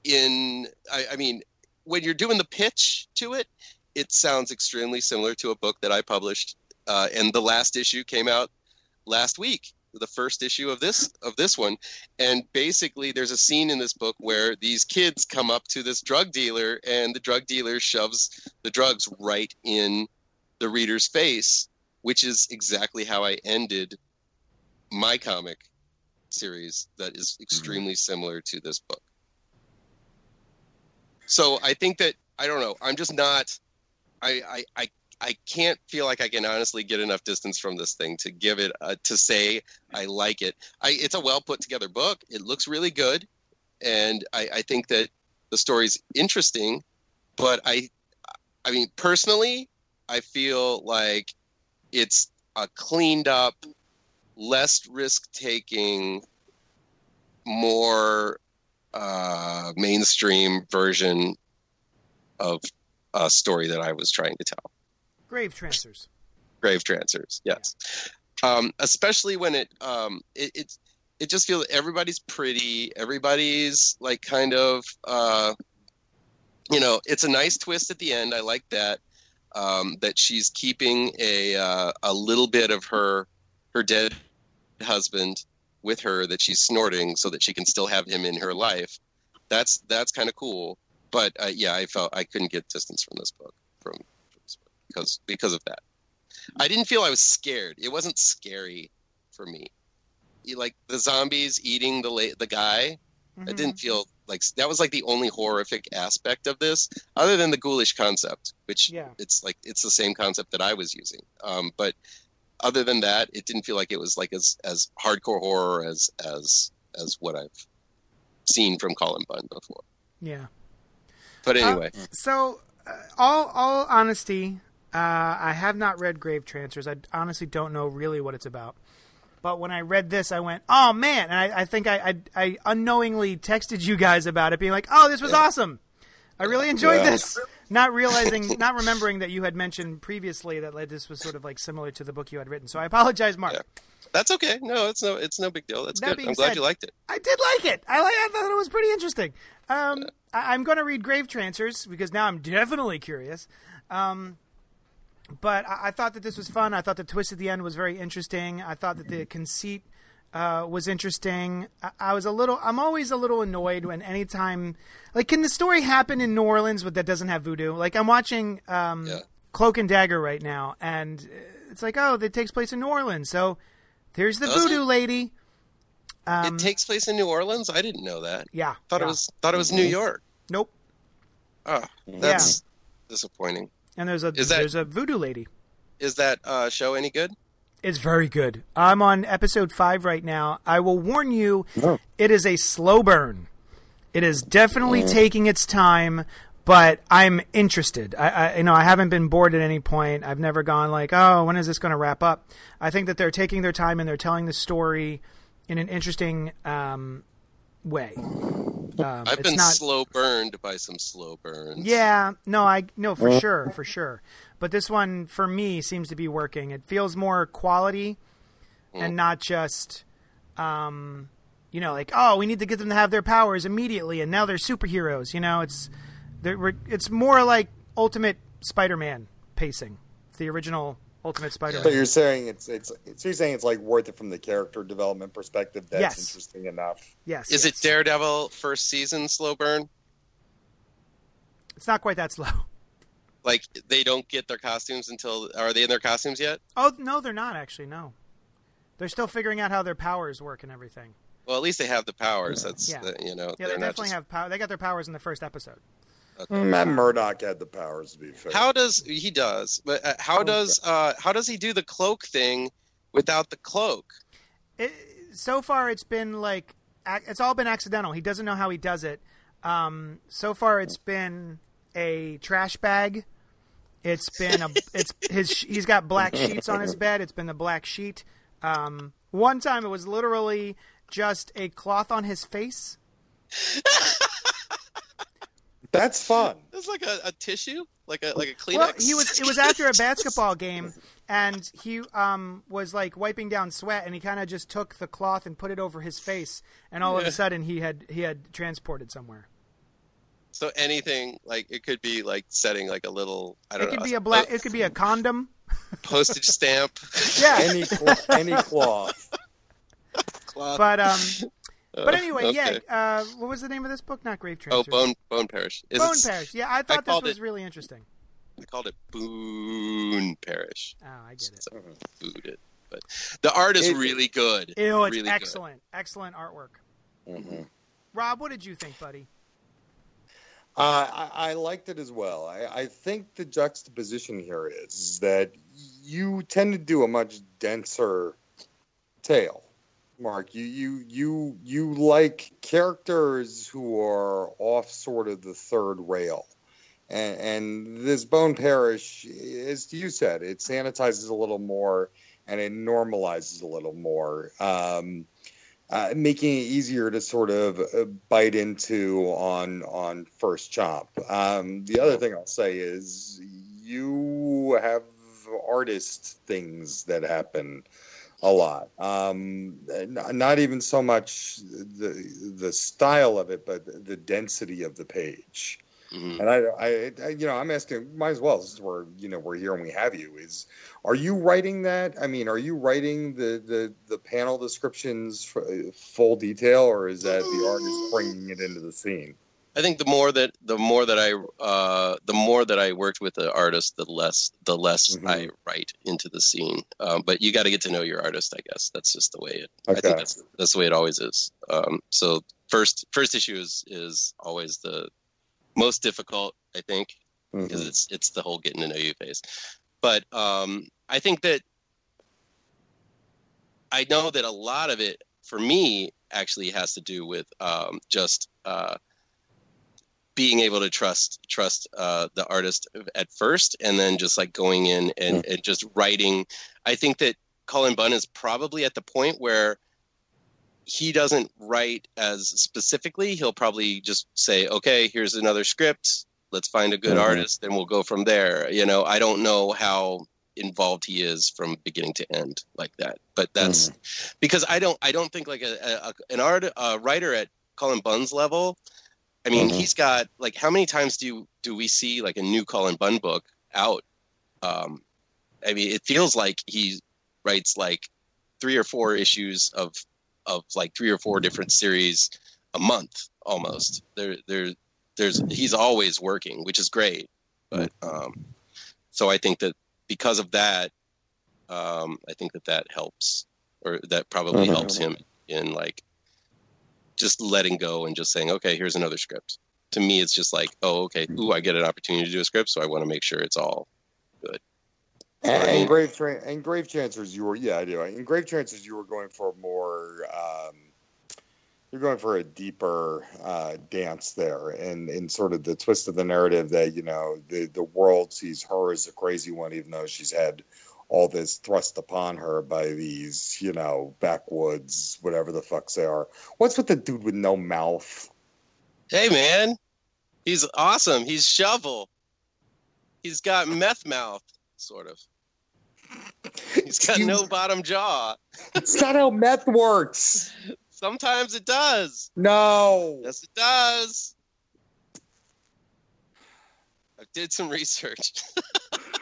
in I, I mean when you're doing the pitch to it it sounds extremely similar to a book that I published uh, and the last issue came out last week the first issue of this of this one. And basically there's a scene in this book where these kids come up to this drug dealer and the drug dealer shoves the drugs right in the reader's face which is exactly how i ended my comic series that is mm-hmm. extremely similar to this book. So i think that i don't know i'm just not i i i, I can't feel like i can honestly get enough distance from this thing to give it a, to say i like it. I it's a well put together book. It looks really good. And i i think that the story's interesting but i i mean personally i feel like it's a cleaned up less risk taking more uh, mainstream version of a story that I was trying to tell. Grave trancers. Grave Trancers, yes. Um, especially when it um, it it, it just feels everybody's pretty, everybody's like kind of uh, you know, it's a nice twist at the end. I like that. Um, that she's keeping a uh, a little bit of her her dead husband with her that she's snorting so that she can still have him in her life. That's that's kind of cool. But uh, yeah, I felt I couldn't get distance from this book from, from this book because because of that. I didn't feel I was scared. It wasn't scary for me. Like the zombies eating the la- the guy. I Mhm. didn't feel like that was like the only horrific aspect of this, other than the ghoulish concept, which Yeah. it's like it's the same concept that I was using. Um, but other than that, it didn't feel like it was like as as hardcore horror as as as what I've seen from Cullen Bunn before. Yeah. But anyway, So, uh, all all honesty, uh, I have not read Grave Trancers. I honestly don't know really what it's about. But when I read this, I went, "Oh man!" And I, I think I, I I unknowingly texted you guys about it, being like, "Oh, this was awesome! I really enjoyed Yeah. this." Not realizing, not remembering that you had mentioned previously that like, this was sort of like similar to the book you had written. So I apologize, Mark. Yeah. that's okay. No, it's no it's no big deal. That's That good. I'm glad said- you liked it. I did like it. I like. I thought it was pretty interesting. Um, I, I'm going to read Grave Trancers because now I'm definitely curious. Um, but I, I thought that this was fun. I thought the twist at the end was very interesting. I thought that the conceit uh, was interesting. I, I was a little. I'm always a little annoyed when anytime, like, can the story happen in New Orleans but that doesn't have voodoo? Like, I'm watching um, Yeah. Cloak and Dagger right now, and it's like, oh, that takes place in New Orleans, so there's the Does voodoo it? lady. Um, it takes place in New Orleans. I didn't know that. yeah. Thought yeah. it was thought it was New York. Nope. Oh, that's disappointing. And there's a that- there's a voodoo lady. Is that uh, show any good? It's very good. I'm on episode five right now. I will warn you, it is a slow burn. It is definitely taking its time, but I'm interested. I, I, you know, I haven't been bored at any point. I've never gone like, oh, when is this going to wrap up? I think that they're taking their time and they're telling the story in an interesting um, way. Um, I've it's been not, slow burned by some slow burns. yeah, no, I no for sure, for sure. But this one for me seems to be working. It feels more quality and not just um you know like oh, we need to get them to have their powers immediately and now they're superheroes, you know, it's it's more like Ultimate Spider-Man pacing. The original Ultimate Spider-Man. you're saying it's it's so you're saying it's like worth it from the character development perspective. That's Yes. interesting enough. Yes. Is yes. it Daredevil first season slow burn? It's not quite that slow. Like they don't get their costumes until are they in their costumes yet? Oh, no, they're not actually. No. They're still figuring out how their powers work and everything. Well, at least they have the powers. That's Yeah. the, you know Yeah, they definitely just. have power. They got their powers in the first episode. Matt Murdock had the powers to be fair. How does he does? But uh, how does uh, how does he do the cloak thing without the cloak? it, so far it's been like it's all been accidental. He doesn't know how he does it. Um, so far it's been a trash bag. It's been a it's his he's got black sheets on his bed. It's been the black sheet. Um, one time it was literally just a cloth on his face. That's fun. It's like a, a tissue, like a like a Kleenex. Well, he was. It was after a basketball game, and he um was like wiping down sweat, and he kind of just took the cloth and put it over his face, and all of a sudden he had he had transported somewhere. so anything like it could be like setting like a little I don't It could know be a black. It could be a condom. postage stamp. Yeah, Any cl- any cloth. cloth. but um, but Uh, anyway, yeah. Uh, what was the name of this book? Not Grave Oh, bone bone parish. Is Bone Parish. Yeah, I thought this was it- really interesting. I called it Boone Parish. Oh, I get it. So booed it, but the art is It- really good. Ew, it's really good. excellent. Excellent artwork. Mhm. Rob, what did you think, buddy? Uh, I, I liked it as well. I, I think the juxtaposition here is, is that you tend to do a much denser tale. Mark, you you you you like characters who are off sort of the third rail, and, and this Bone Parish, as you said, it sanitizes a little more and it normalizes a little more. Um, uh, making it easier to sort of uh, bite into on on first chop. Um, the other thing I'll say is you have artist things that happen a lot. Um, not even so much the the style of it, but the density of the page. Mhm. And I, I, I, you know, I'm asking, might as well, since we're, you know, we're here and we have you. Is, are you writing that? I mean, are you writing the the, the panel descriptions for full detail, or is that the artist bringing it into the scene? I think the more that the more that I uh, the more that I worked with the artist, the less the less Mhm. I write into the scene. Um, but you got to get to know your artist. I guess that's just the way it. I think that's that's the way it always is. Um, so first first issue is is always the most difficult. I think because Mhm. it's it's the whole getting to know you phase. But um, I think that I know that a lot of it for me actually has to do with um, just uh, being able to trust trust uh, the artist at first, and then just like going in and, and just writing. I think that Cullen Bunn is probably at the point where he doesn't write as specifically. He'll probably just say, "Okay, here's another script. Let's find a good Mhm. artist, and we'll go from there." You know, I don't know how involved he is from beginning to end like that, but that's because I don't. I don't think like a, a, a an art a writer at Cullen Bunn's level. I mean, Mhm. he's got like how many times do you, do we see like a new Cullen Bunn book out? Um, I mean, it feels like he writes like three or four issues of of like three or four different series a month almost. There, there, there's he's always working, which is great. But um, so I think that because of that, um, I think that that helps, or that probably Mhm. helps him in like just letting go and just saying, okay, here's another script. To me, it's just like, oh, okay, ooh, I get an opportunity to do a script, so I want to make sure it's all good. And, I mean- and grave tra- and grave trancers, you were yeah, I do. In grave trancers, you were going for more. Um, you're going for a deeper uh, dance there, and and sort of the twist of the narrative that you know the the world sees her as a crazy one, even though she's had all this thrust upon her by these you know backwoods, whatever the fucks they are. What's with the dude with no mouth? Hey, man, he's awesome. He's shovel. He's got meth mouth, sort of. He's got no bottom jaw. It's not how meth works. Sometimes it does. No. Yes, it does. I did some research.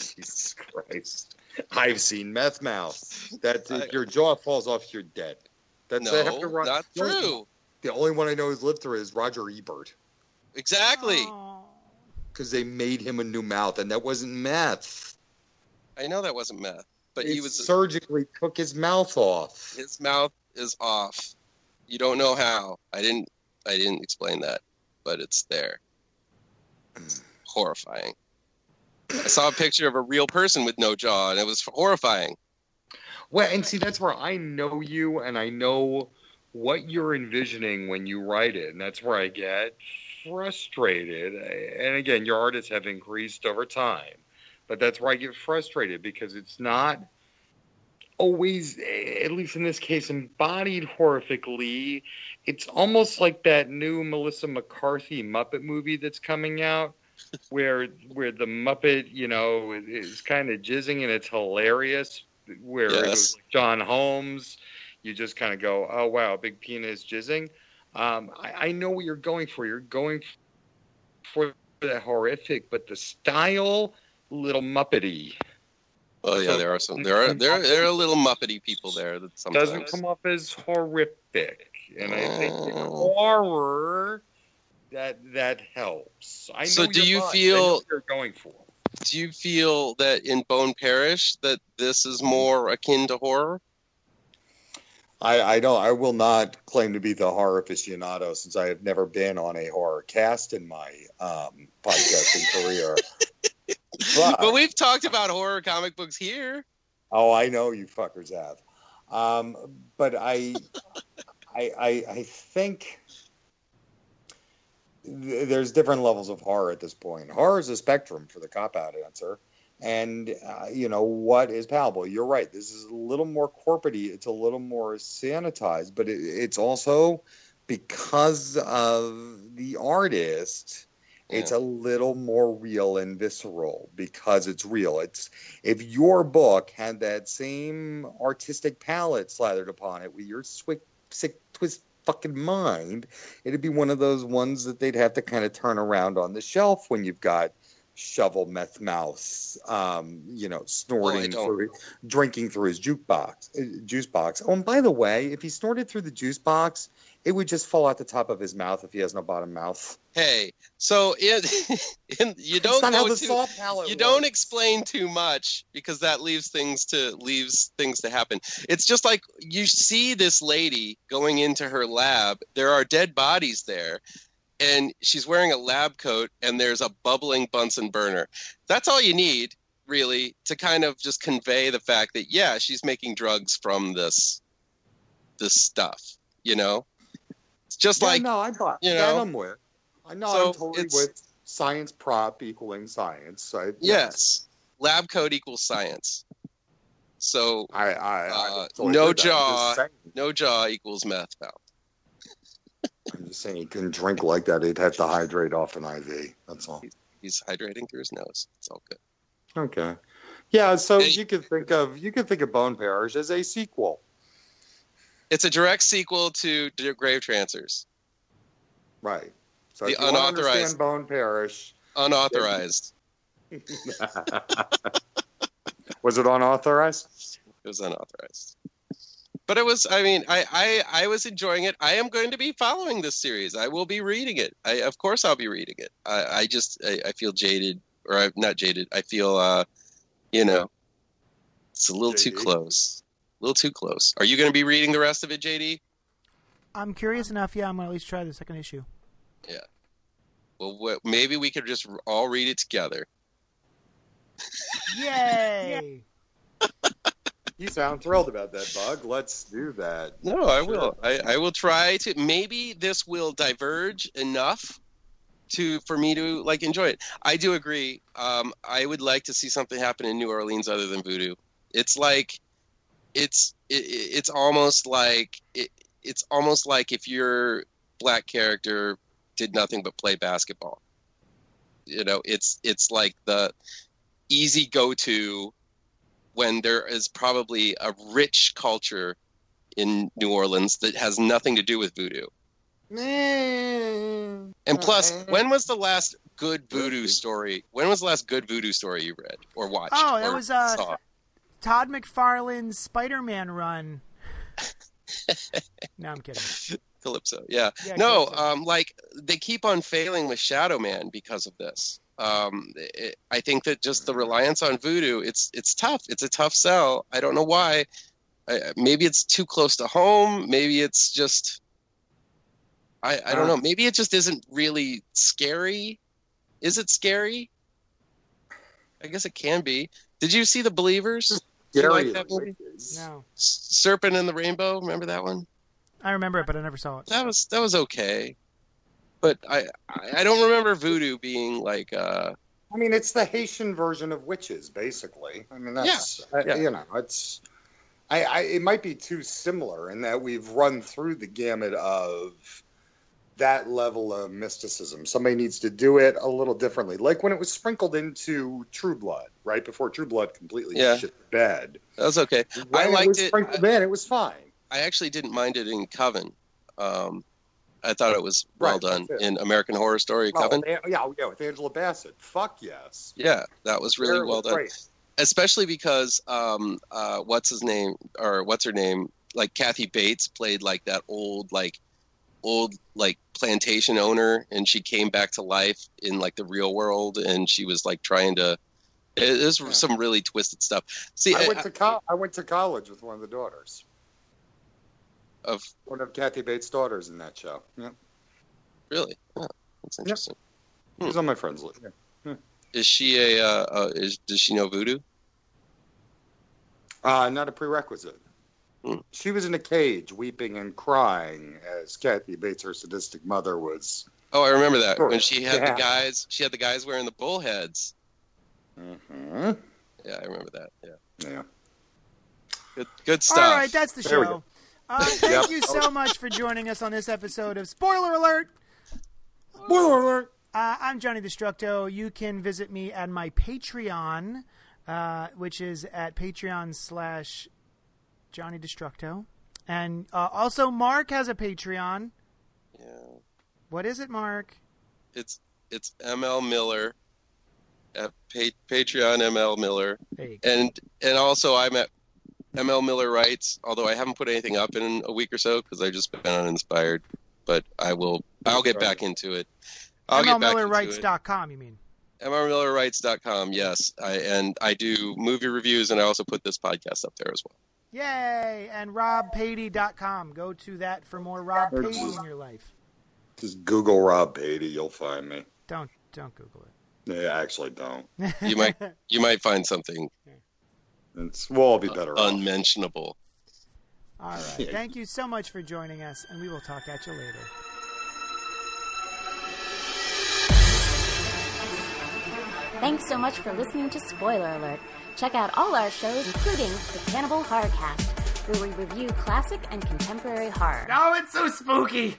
Jesus Christ. I've seen meth mouth. That I- your jaw falls off, you're dead. That's no, they have to run- not the only- true. The only one I know who's lived through is Roger Ebert Exactly. Oh. because they made him a new mouth, and that wasn't meth. I know that wasn't meth, but It he was. surgically took his mouth off. His mouth is off. You don't know how. I didn't. I didn't explain that, but it's there. It's mm. horrifying. I saw a picture of a real person with no jaw, and it was horrifying. Well, and see, that's where I know you, and I know what you're envisioning when you write it, and that's where I get frustrated. And again, your artists have increased over time, but that's where I get frustrated because it's not always, at least in this case, embodied horrifically. It's almost like that new Melissa McCarthy Muppet movie that's coming out. Where where the Muppet, you know, is kind of jizzing and it's hilarious. Where it was like John Holmes, you just kind of go, "Oh wow, big penis jizzing." Um, I, I know what you're going for. You're going for the horrific, but the style, little muppety, Oh yeah, there are some. There are there are, there are little muppety people there that sometimes. doesn't come off as horrific. And I think in Oh. horror, that that helps. I know So do you vibe. Feel- know what you're going for? Do you feel that in Bone Parish that this is more akin to horror? I, I don't. I will not claim to be the horror aficionado since I have never been on a horror cast in my um, podcasting career. But- But we've talked about horror comic books here. Oh, I know you fuckers have. Um, but I, I, I, I think th- there's different levels of horror at this point. Horror is a spectrum for the cop out answer. And, uh, you know, what is palatable? You're right. This is a little more corporatey. It's a little more sanitized, but it, it's also because of the artist. It's a little more real and visceral because it's real. It's if your book had that same artistic palette slathered upon it with your sick, sick twist fucking mind, it'd be one of those ones that they'd have to kind of turn around on the shelf when you've got shovel meth mouse, um, you know, snorting don't. through, drinking through his jukebox, uh, juice box. Oh, and by the way, if he snorted through the juice box, it would just fall out the top of his mouth if he has no bottom mouth. Hey, so in you don't It's not how go the too, you don't explain too much because that leaves things to leaves things to happen. It's just like you see this lady going into her lab. There are dead bodies there, and she's wearing a lab coat, and there's a bubbling Bunsen burner. That's all you need, really, to kind of just convey the fact that yeah, she's making drugs from this this stuff. You know, it's just Yeah, like no, I bought. you that I'm with. I know so I'm totally with science prop equaling science. I, yes, lab coat equals science. So I, I, Uh, I totally no with that. I'm jaw. no jaw equals meth mouth. I'm just saying he couldn't drink like that. He'd have to hydrate off an IV. That's all. He's hydrating through his nose. It's all good. Okay. Yeah. So Hey. you could think of you could think of Bone Parish as a sequel. It's a direct sequel to Grave Trancers, Right. So The if you want to unauthorized- Bone Parish, unauthorized. was it unauthorized? It was unauthorized. But it was. I mean, I, I I was enjoying it. I am going to be following this series. I will be reading it. I of course I'll be reading it. I, I just I, I feel jaded, or I'm not jaded. I feel uh, you know, it's a little too close. A little too close. Are you going to be reading the rest of it, JD? I'm curious enough. Yeah, I'm gonna at least try the second issue. Yeah. Well, wh- maybe we could just all read it together. Yay! You sound thrilled about that, Bug. Let's do that. No, I Sure. will. I, I will try to. Maybe this will diverge enough to for me to like enjoy it. I do agree. Um, I would like to see something happen in New Orleans other than voodoo. It's like, it's it, it's almost like it, it's almost like if your black character did nothing but play basketball. You know, it's it's like the easy go to when there is probably a rich culture in New Orleans that has nothing to do with voodoo. And plus, when was the last good voodoo story? When was the last good voodoo story you read or watched? Oh, or was, uh, saw? Todd McFarlane's Spider-Man run. no, I'm kidding. Calypso. Yeah. Yeah, no, Calypso. um, like they keep on failing with Shadow Man because of this. Um, it, I think that just the reliance on voodoo, it's it's tough. It's a tough sell. I don't know why. I, maybe it's too close to home. Maybe it's just. I, I don't Uh. know. Maybe it just isn't really scary. Is it scary? I guess it can be. Did you see the Believers? You like that movie? No, S- Serpent in the Rainbow. Remember that one? I remember it, but I never saw it. that was that was okay, but I I I don't remember voodoo being like uh I mean, it's the Haitian version of witches, basically. I mean, that's I- yeah. you know, it's. I, I it might be too similar in that we've run through the gamut of that level of mysticism. Somebody needs to do it a little differently, like when it was sprinkled into True Blood, right before True Blood completely Yeah. shit the bed. that was okay. When I it liked was it. sprinkled in, it was fine. I actually didn't mind it in Coven. Um, I thought it was well Right, done in American Horror Story Well, Coven. yeah, yeah, with Angela Bassett. Fuck yes. Yeah, that was really well done. great. Especially because um uh what's his name or what's her name like Kathy Bates played like that old like old like plantation owner and she came back to life in like the real world and she was like trying to it, there's Yeah. some really twisted stuff. See, I I- went to co- I went to college with one of the daughters. of One of Kathy Bates' daughters in that show. Yeah. really, oh, that's interesting. She was on my friends list. Yeah. Is she a? Uh, uh, is does she know voodoo? Uh, not a prerequisite. She was in a cage, weeping and crying, as Kathy Bates, her sadistic mother, was. Oh, I remember that when she had Yeah. the guys. She had the guys wearing the bullheads. Mm-hmm. Yeah, I remember that. Yeah, Yeah. good, good stuff. All right, that's the There show. Uh, thank Yep. you so much for joining us on this episode of Spoiler Alert. Spoiler alert! Uh, I'm Johnny Destructo. You can visit me at my Patreon, uh, which is at Patreon slash Johnny Destructo. And uh, also, Mark has a Patreon. Yeah, What is it, Mark? it's it's ML Miller at pa- Patreon ML Miller, There you go. and and also I'm at ML Miller Writes. Although I haven't put anything up in a week or so because I've just been uninspired. But I will. I'll get back into it. I'll get back into it. MLMillerWrites.com, you mean? mlmillerwrites.com yes I, and i do movie reviews and i also put this podcast up there as well Yay! And RobPatey.com. Go to that for more Rob Or Patey just- in your life. Just Google Rob Beatty, you'll find me. Don't don't Google it. Yeah, I actually, don't. You might- you might find something It's, we'll all be better off. unmentionable All right. Thank you so much for joining us, and we will talk at you later. Thanks so much for listening to Spoiler Alert. Check out all our shows, including the Cannibal Horror Cast, where we review classic and contemporary horror. Oh, it's so spooky!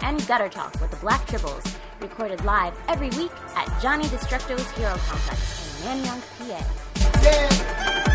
And Gutter Talk with the Black Tribbles, recorded live every week at Johnny Destructo's Hero Complex in Nanyang, PA. Yeah.